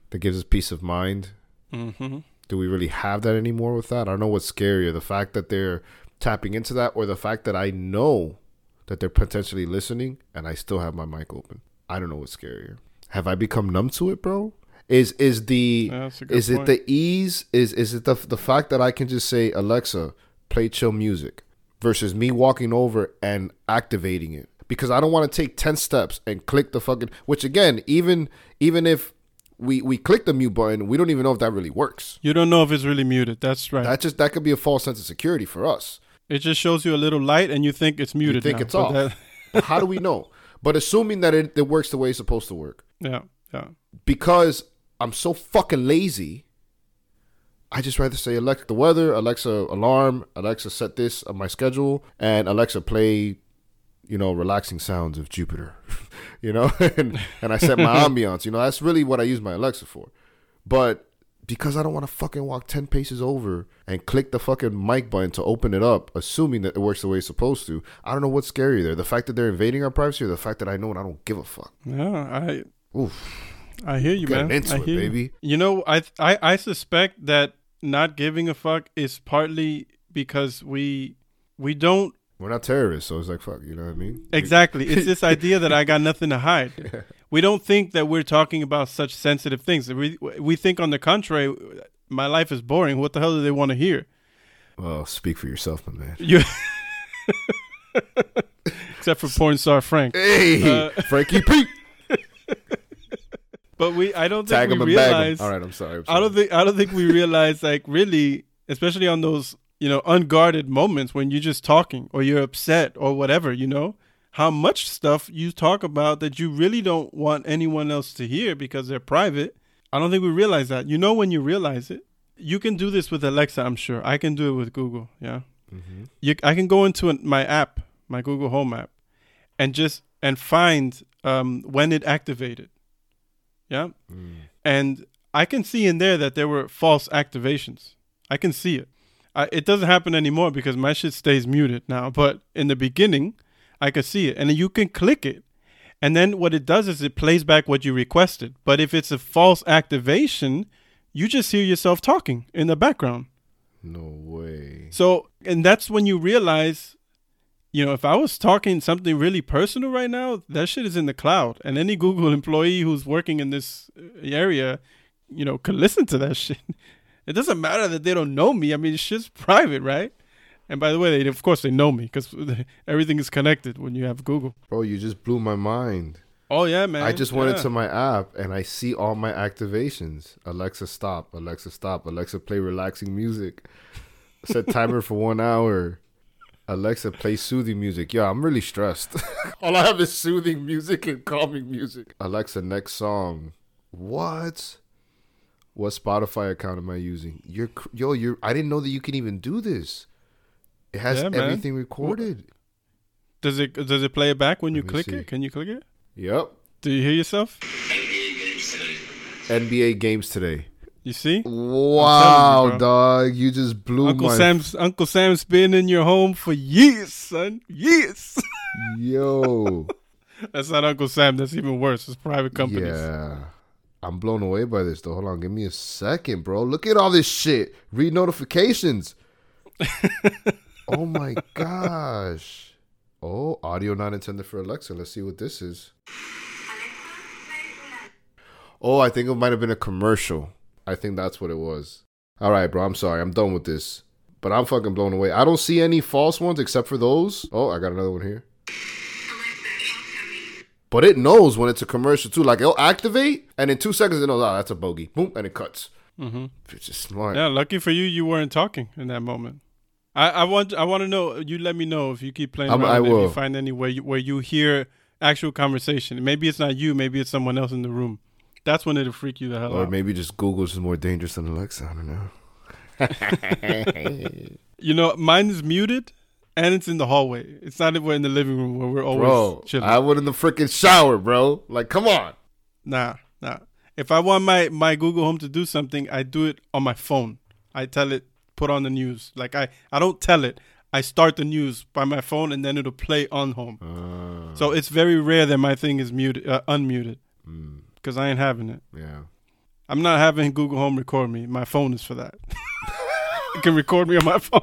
that gives us peace of mind. Mm-hmm. Do we really have that anymore with that? I don't know what's scarier, the fact that they're tapping into that or the fact that I know that they're potentially listening and I still have my mic open. I don't know what's scarier. Have I become numb to it, bro? Is is the Yeah, that's a good is it the ease? Is is it the the fact that I can just say Alexa, play chill music, versus me walking over and activating it? Because I don't want to take ten steps and click the fucking. Which again, even even if we we click the mute button, we don't even know if that really works. You don't know if it's really muted. That's right. That just that could be a false sense of security for us. it just shows you a little light, and you think it's muted. You think now, it's off. that- how do we know? But assuming that it, it works the way it's supposed to work, yeah, yeah. because I'm so fucking lazy, I just rather say Alexa the weather, Alexa alarm, Alexa set this on my schedule, and Alexa play, you know, relaxing sounds of Jupiter, you know, and and I set my ambiance. You know, that's really what I use my Alexa for. But because I don't want to fucking walk ten paces over and click the fucking mic button to open it up, assuming that it works the way it's supposed to, I don't know what's scary there. The fact that they're invading our privacy, or the fact that I know and I don't give a fuck. Yeah, I Oof, I hear you, man. into I hear you. baby. You know, I I I suspect that not giving a fuck is partly because we we don't We're not terrorists, so it's like fuck. You know what I mean? exactly. It's this idea that I got nothing to hide. We don't think that we're talking about such sensitive things. We we think on the contrary, my life is boring. What the hell do they want to hear? Well, speak for yourself, my man. You except for porn star Frank. Hey, Uh, Frankie Pete. But we I don't think him we and bag him. realize All right, I'm sorry. I'm I don't think I don't think we realize like really, especially on those you know unguarded moments when you're just talking or you're upset or whatever, you know, how much stuff you talk about that you really don't want anyone else to hear because they're private. I don't think we realize that. You know when you realize it. You can do this with Alexa, I'm sure. I can do it with Google. Yeah. Mhm. You, I can go into an, my app, my Google Home app, and just and find um, when it activated. Yeah Mm. and I can see in there that there were false activations. I can see it. I, it doesn't happen anymore because my shit stays muted now. But in the beginning, I could see it, and you can click it, and then what it does is it plays back what you requested. But if it's a false activation, you just hear yourself talking in the background. No way. So, and that's when you realize, you know, if I was talking something really personal right now, that shit is in the cloud. And any Google employee who's working in this uh, area, you know, could listen to that shit. It doesn't matter that they don't know me. I mean, it's just private, right? And by the way, they, of course, they know me because everything is connected when you have Google. Bro, you just blew my mind. Oh, yeah, man. I just went Yeah. into my app and I see all my activations. Alexa, stop. Alexa, stop. Alexa, play relaxing music. Set timer for one hour. Alexa, play soothing music. Yeah, I'm really stressed. all I have is soothing music and calming music. Alexa, next song. What? What Spotify account am I using? You're yo, you're. I didn't know that you can even do this. It has Yeah, man. everything recorded. Does it does it play it back when you Let me click see. it? Can you click it? Yep. Do you hear yourself? NBA games today. You see? Wow, bro. dog! You just blew Uncle my Sam's Uncle Sam's been in your home for years, son. Years. yo. that's not Uncle Sam. That's even worse. It's private companies. Yeah, I'm blown away by this. Though, hold on, give me a second, bro. Look at all this shit. Read notifications. oh my gosh. Oh, audio not intended for Alexa. Let's see what this is. Oh, I think it might have been a commercial. I think that's what it was. All right, bro. I'm sorry. I'm done with this. But I'm fucking blown away. I don't see any false ones except for those. Oh, I got another one here. But it knows when it's a commercial too. Like it'll activate, and in two seconds it knows, oh, that's a bogey. Boom, and it cuts. Mm-hmm. It's just smart. Yeah, lucky for you, you weren't talking in that moment. I, I want I want to know. You let me know if you keep playing. Around I it, If will. you find any you, where you hear actual conversation. Maybe it's not you. Maybe it's someone else in the room. That's when it'll freak you the hell Or out. Or maybe just Google's is more dangerous than Alexa. I don't know. You know, mine is muted, and it's in the hallway. It's not we're in the living room where we're always bro, chilling. I went in the freaking shower, bro. Like, come on. Nah, nah. If I want my my Google Home to do something, I do it on my phone. I tell it put on the news. Like I, I don't tell it. I start the news by my phone and then it'll play on home. Uh, So it's very rare that my thing is muted, uh, unmuted, mm, because I ain't having it. yeah. I'm not having Google Home record me. My phone is for that. it can record me on my phone.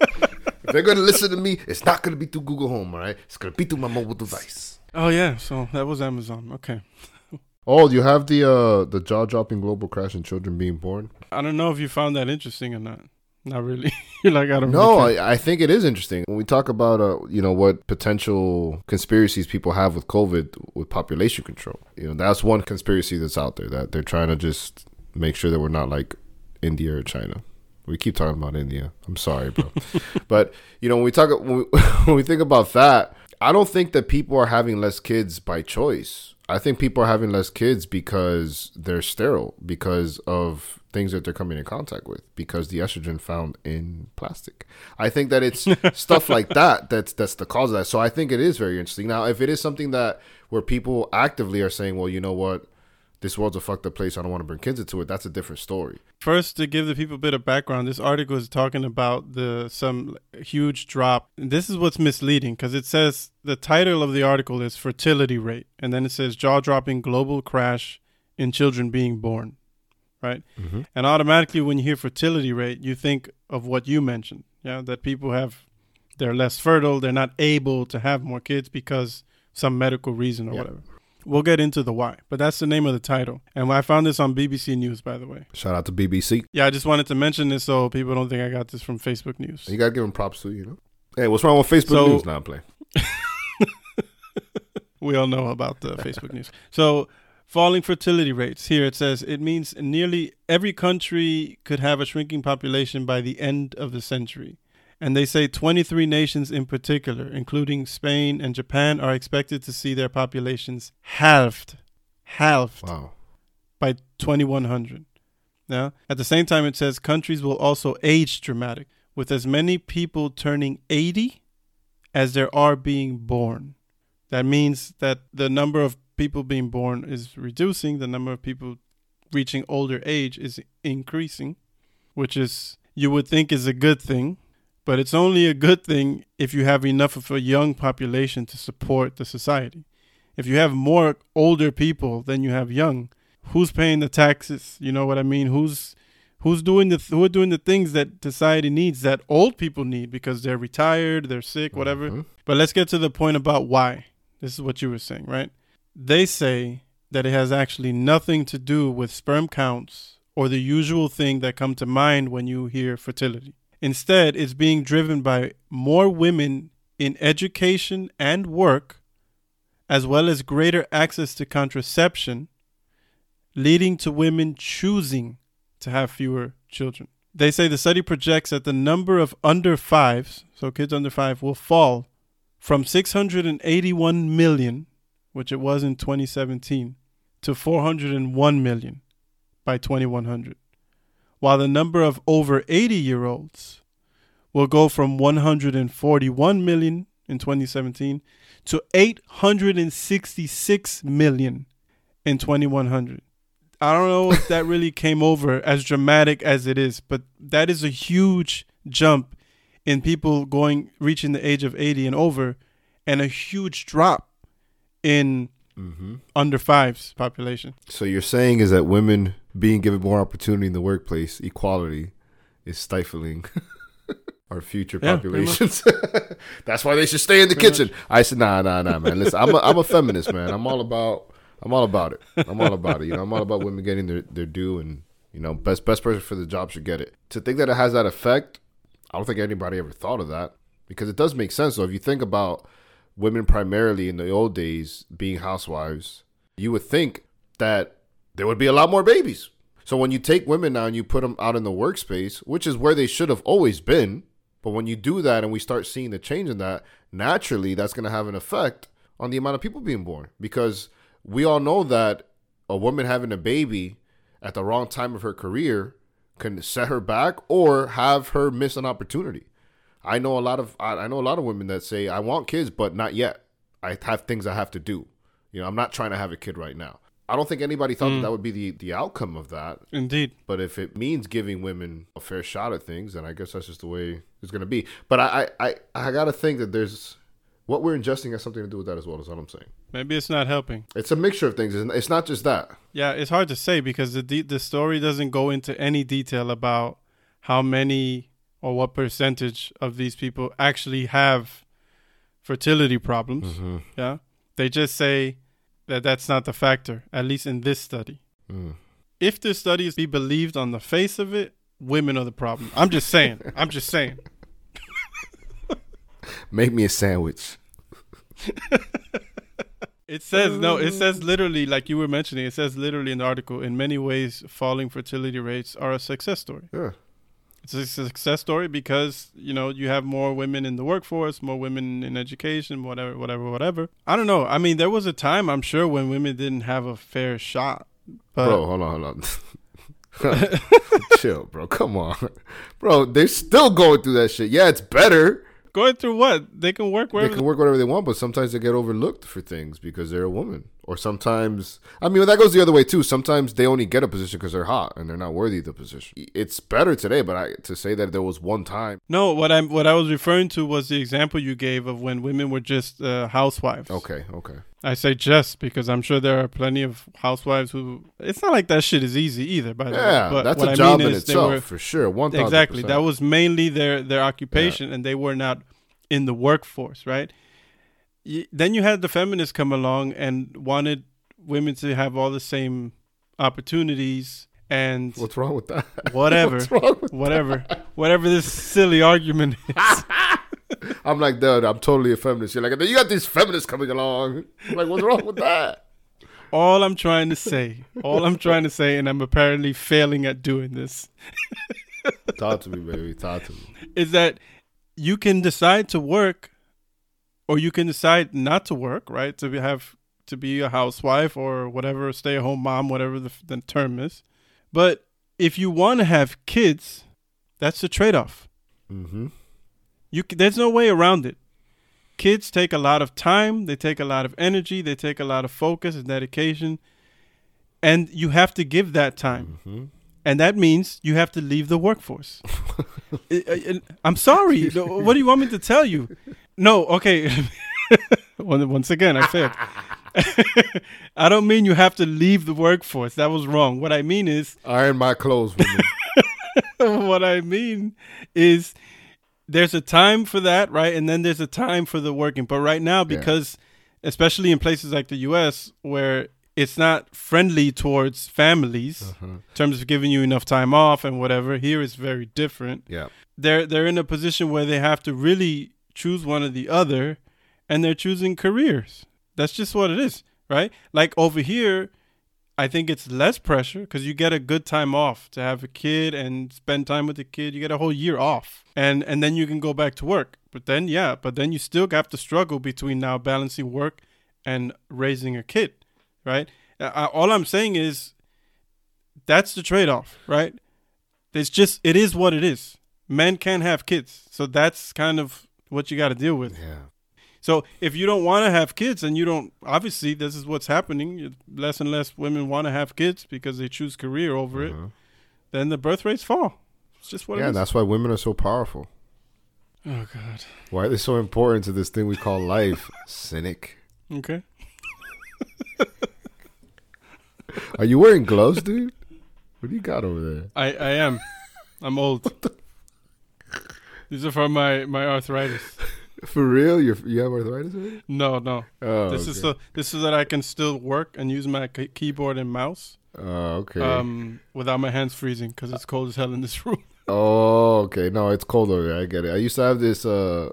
If they're gonna listen to me, it's not gonna be through Google Home, all right? It's gonna be through my mobile device. Oh yeah, so that was Amazon. Okay. Oh, you have the uh the jaw dropping global crash in children being born? I don't know if you found that interesting or not. Not really. You're like I don't. No, really. I, I think it is interesting when we talk about uh you know what potential conspiracies people have with COVID with population control. You know that's one conspiracy that's out there that they're trying to just make sure that we're not like India or China. We keep talking about India. I'm sorry, bro, but you know when we talk when we, when we think about that, I don't think that people are having less kids by choice. I think people are having less kids because they're sterile because of things that they're coming in contact with because the estrogen found in plastic. I think that it's stuff like that that's that's the cause of that. So I think it is very interesting. Now, if it is something that where people actively are saying, "Well, you know what? This world's a fucked up place. I don't want to bring kids into it." That's a different story. First, to give the people a bit of background, this article is talking about the some huge drop. This is what's misleading because it says the title of the article is fertility rate, and then it says jaw dropping global crash in children being born, right? Mm-hmm. And automatically, when you hear fertility rate, you think of what you mentioned, yeah, that people have they're less fertile, they're not able to have more kids because some medical reason or whatever. We'll get into the why, but that's the name of the title. And I found this on BBC News, by the way. Shout out to BBC. Yeah, I just wanted to mention this so people don't think I got this from Facebook News. You gotta give them props too. You know. Hey, what's wrong with Facebook So- News? Now Playing. We all know about the Facebook News. So, falling fertility rates. Here it says it means nearly every country could have a shrinking population by the end of the century. And they say 23 nations in particular, including Spain and Japan, are expected to see their populations halved. Halved. Wow. by 2100. Now, at the same time, it says countries will also age dramatic, with as many people turning 80 as there are being born. That means that the number of people being born is reducing, the number of people reaching older age is increasing, which is, you would think, is a good thing. But it's only a good thing if you have enough of a young population to support the society. If you have more older people than you have young, who's paying the taxes? You know what I mean? Who's who's doing the who are doing the things that society needs that old people need because they're retired, they're sick, whatever. Mhm. But let's get to the point about why. This is what you were saying, right? They say that it has actually nothing to do with sperm counts or the usual thing that come to mind when you hear fertility. Instead, it's being driven by more women in education and work, as well as greater access to contraception, leading to women choosing to have fewer children. They say the study projects that the number of under fives, so kids under five, will fall from 681 million, which it was in 2017, to 401 million by 2100, while the number of over 80 year olds will go from 141 million in 2017 to 866 million in 2100. I don't know if that really came over as dramatic as it is, but that is a huge jump in people going reaching the age of 80 and over and a huge drop in Mhm. under fives population. So you're saying is that women being given more opportunity in the workplace, equality, is stifling our future Yeah, populations. That's why they should stay in the Pretty kitchen. I said, nah, nah, nah, man. Listen, I'm a, I'm a feminist, man. I'm all about I'm all about it. I'm all about it. You know, I'm all about women getting their, their due, and you know, best best person for the job should get it. To think that it has that effect, I don't think anybody ever thought of that because it does make sense. So if you think about women primarily in the old days being housewives, you would think that there would be a lot more babies. So when you take women now and you put them out in the workspace, which is where they should have always been, but when you do that and we start seeing the change in that, naturally that's going to have an effect on the amount of people being born because we all know that a woman having a baby at the wrong time of her career can set her back or have her miss an opportunity. I know a lot of I I know a lot of women that say I want kids but not yet. I have things I have to do. You know, I'm not trying to have a kid right now. I don't think anybody thought Mm. that, that would be the the outcome of that. Indeed. But if it means giving women a fair shot at things, then I guess that's just the way it's going to be. But I, I, I, I got to think that there's what we're ingesting has something to do with that as well. Is what I'm saying. Maybe it's not helping. It's a mixture of things. It's it's not just that. Yeah, it's hard to say because the de- the story doesn't go into any detail about how many or what percentage of these people actually have fertility problems. Mm-hmm. Yeah, they just say that that's not the factor, at least in this study. Mm. If this study is be believed on the face of it, women are the problem. I'm just saying. I'm just saying. Make me a sandwich. It says no. It says literally, like you were mentioning. It says literally in the article. In many ways, falling fertility rates are a success story. Yeah. It's a success story because you know you have more women in the workforce, more women in education, whatever, whatever, whatever. I don't know. I mean, there was a time I'm sure when women didn't have a fair shot. But bro, hold on, hold on. Chill, bro. Come on, bro. They're still going through that shit. Yeah, it's better. going through what they can work They can work whatever they want, but sometimes they get overlooked for things because they're a woman. Or sometimes, I mean, that goes the other way too. Sometimes they only get a position because they're hot and they're not worthy of the position. It's better today, but I, to say that there was one time. no, what I'm what I was referring to was the example you gave of when women were just uh, housewives. Okay, okay. I say just because I'm sure there are plenty of housewives who. It's not like that shit is easy either. By the way, Yeah, But that's what a I job mean in itself were- for sure. One exactly that was mainly their their occupation and they were not in the workforce right then you had the feminists come along and wanted women to have all the same opportunities and What's wrong with that? whatever with whatever whatever this silly argument is I'm like, dude, I'm totally a feminist. You're like, you got these feminists coming along. I'm like, what's wrong with that? all i'm trying to say all i'm trying to say and i'm apparently failing at doing this Talk to me, baby. Talk to me. is that you can decide to work or you can decide not to work, right? To be, have to be a housewife or whatever, stay at home mom, whatever the, the term is. But if you want to have kids, that's the trade off. Mm-hmm. You there's no way around it. Kids take a lot of time, they take a lot of energy, they take a lot of focus and dedication, and you have to give that time. Mm-hmm. And that means you have to leave the workforce. I- I'm sorry. What do you want me to tell you? No, okay. Once again, I failed. I don't mean you have to leave the workforce. That was wrong. What I mean is, Iron my clothes, what I mean is, there's a time for that, right? And then there's a time for the working. But right now, because especially in places like the U.S. where it's not friendly towards families Uh-huh. in terms of giving you enough time off and whatever, here is very different. Yeah. they're they're in a position where they have to really choose one or the other and they're choosing careers. That's just what it is right? Like over here i think it's less pressure because you get a good time off to have a kid and spend time with the kid. You get a whole year off. And and then you can go back to work. But then yeah but then you still have to struggle between now balancing work and raising a kid right? Uh, all i'm saying is that's the trade-off right? It's just it is what it is. Men can't have kids. So that's kind of what you got to deal with Yeah. so if you don't want to have kids and you don't obviously this is what's happening less and less women want to have kids because they choose career over it Uh-huh. then the birth rates fall it's just what Yeah, that's why women are so powerful. oh god Why are they so important to this thing we call life? Cynic. okay Are you wearing gloves, dude? What do you got over there? i i am i'm old these are for my my arthritis For real? You're, you have arthritis already? no no Oh, this is okay. so this is that i can still work and use my key- keyboard and mouse Oh, okay. um without my hands freezing because it's cold as hell in this room oh, okay. No, it's cold over there. I get it. I used to have this. Uh,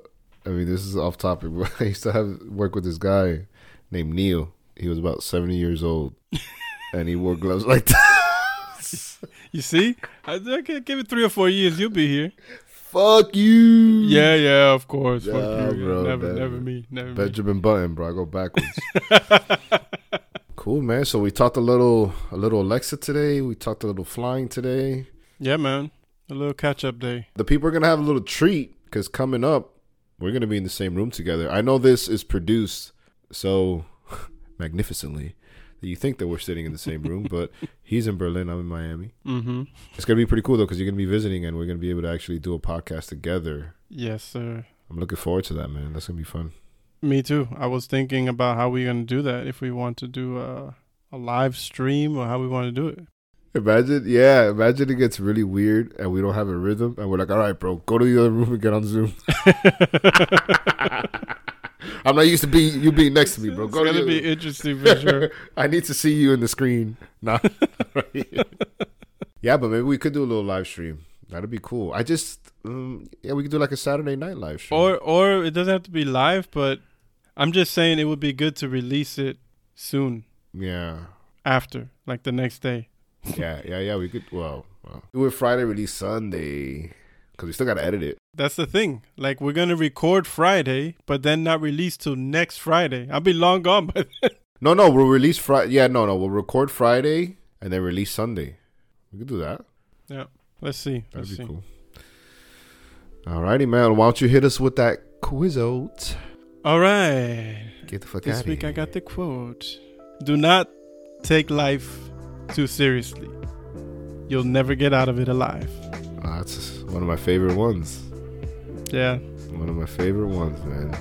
I mean, this is off topic, but I used to have work with this guy named Neil. He was about seventy years old, and he wore gloves like that. You see, I, I give it three or four years, you'll be here. Fuck you. Yeah, yeah, of course. Fuck you. bro, never, never. never me, never me. Benjamin Button, bro. I go backwards. cool, man. So we talked a little, a little Alexa today. We talked a little flying today. Yeah, man, a little catch-up day. The people are gonna have a little treat because coming up, we're gonna be in the same room together. I know this is produced so magnificently you think that we're sitting in the same room, but he's in Berlin. I'm in Miami. Mm-hmm. It's gonna be pretty cool though because you're gonna be visiting and we're gonna be able to actually do a podcast together. Yes, sir. I'm looking forward to that, man. That's gonna be fun. Me too. I was thinking about how we're gonna do that. If we want to do a a live stream or how we want to do it. Imagine, yeah, imagine it gets really weird and we don't have a rhythm and we're like, all right, bro, go to the other room and get on Zoom. I'm not used to be you being next to me, bro. It's Go to gonna be interesting for sure. I need to see you in the screen. Nah. yeah, but maybe we could do a little live stream. That'd be cool. I just, um, yeah, we could do like a Saturday night live stream. Or or it doesn't have to be live, but I'm just saying it would be good to release it soon yeah, after, like the next day. yeah, yeah, yeah. We could. Well, well. do it Friday, release Sunday, because we still gotta edit it. That's the thing. Like we're gonna record Friday, but then not release till next Friday. I'll be long gone by then. No, no, we'll release Friday. Yeah, no, no, we'll record Friday and then release Sunday. We could do that. Yeah, let's see. That'd Let's be see. cool. Alrighty, man. Why don't you hit us with that quiz out? All right. Get the fuck out. This week I got the quote. Do not take life too seriously. You'll never get out of it alive. Oh, that's one of my favorite ones. Yeah. One of my favorite ones, man.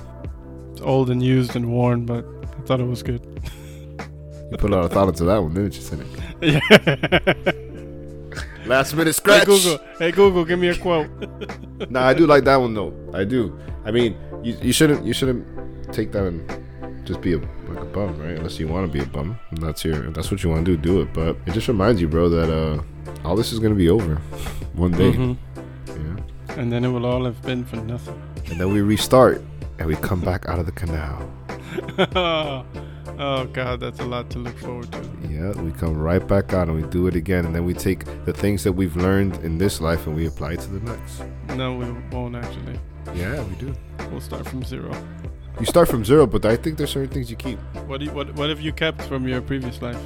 It's old and used and worn, but I thought it was good. You put a lot of thought into that one, didn't you, Cynic? yeah. Last minute hey scratch. Google. Hey Google, give me a quote. nah, I do like that one though. I do. I mean, you, you shouldn't you shouldn't take that and just be a like a bum, right? Unless you want to be a bum. And that's your. That's what you want to do, do it. But it just reminds you, bro, that uh all this is gonna be over one day. Mhm. Yeah. And then it will all have been for nothing. And then we restart and we come back out of the canal. oh God, that's a lot to look forward to. Yeah, we come right back out and we do it again. And then we take the things that we've learned in this life and we apply it to the next. No, we won't actually. Yeah, we do. We'll start from zero. You start from zero, but I think there's certain things you keep. What you, what what have you kept from your previous life?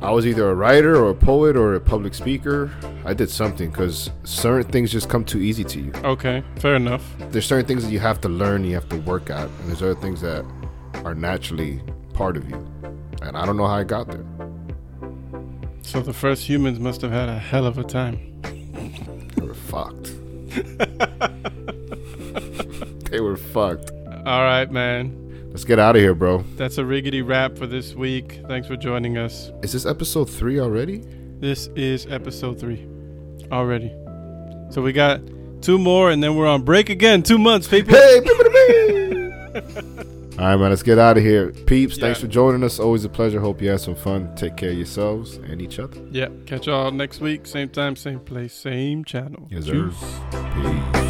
I was either a writer or a poet or a public speaker. I did something because certain things just come too easy to you. Okay, fair enough. There's certain things that you have to learn, you have to work at, and there's other things that are naturally part of you. And I don't know how I got there. So the first humans must have had a hell of a time. They were fucked. they were fucked. All right, man. Let's get out of here, bro. That's a riggedy wrap for this week. Thanks for joining us. Is this episode three already? This is episode three already. So we got two more, and then we're on break again. Two months, people. Hey! All right, man. Let's get out of here. Peeps, thanks for joining us. Always a pleasure. Hope you had some fun. Take care of yourselves and each other. Yeah. Catch y'all next week. Same time, same place, same channel. Yes. Peace.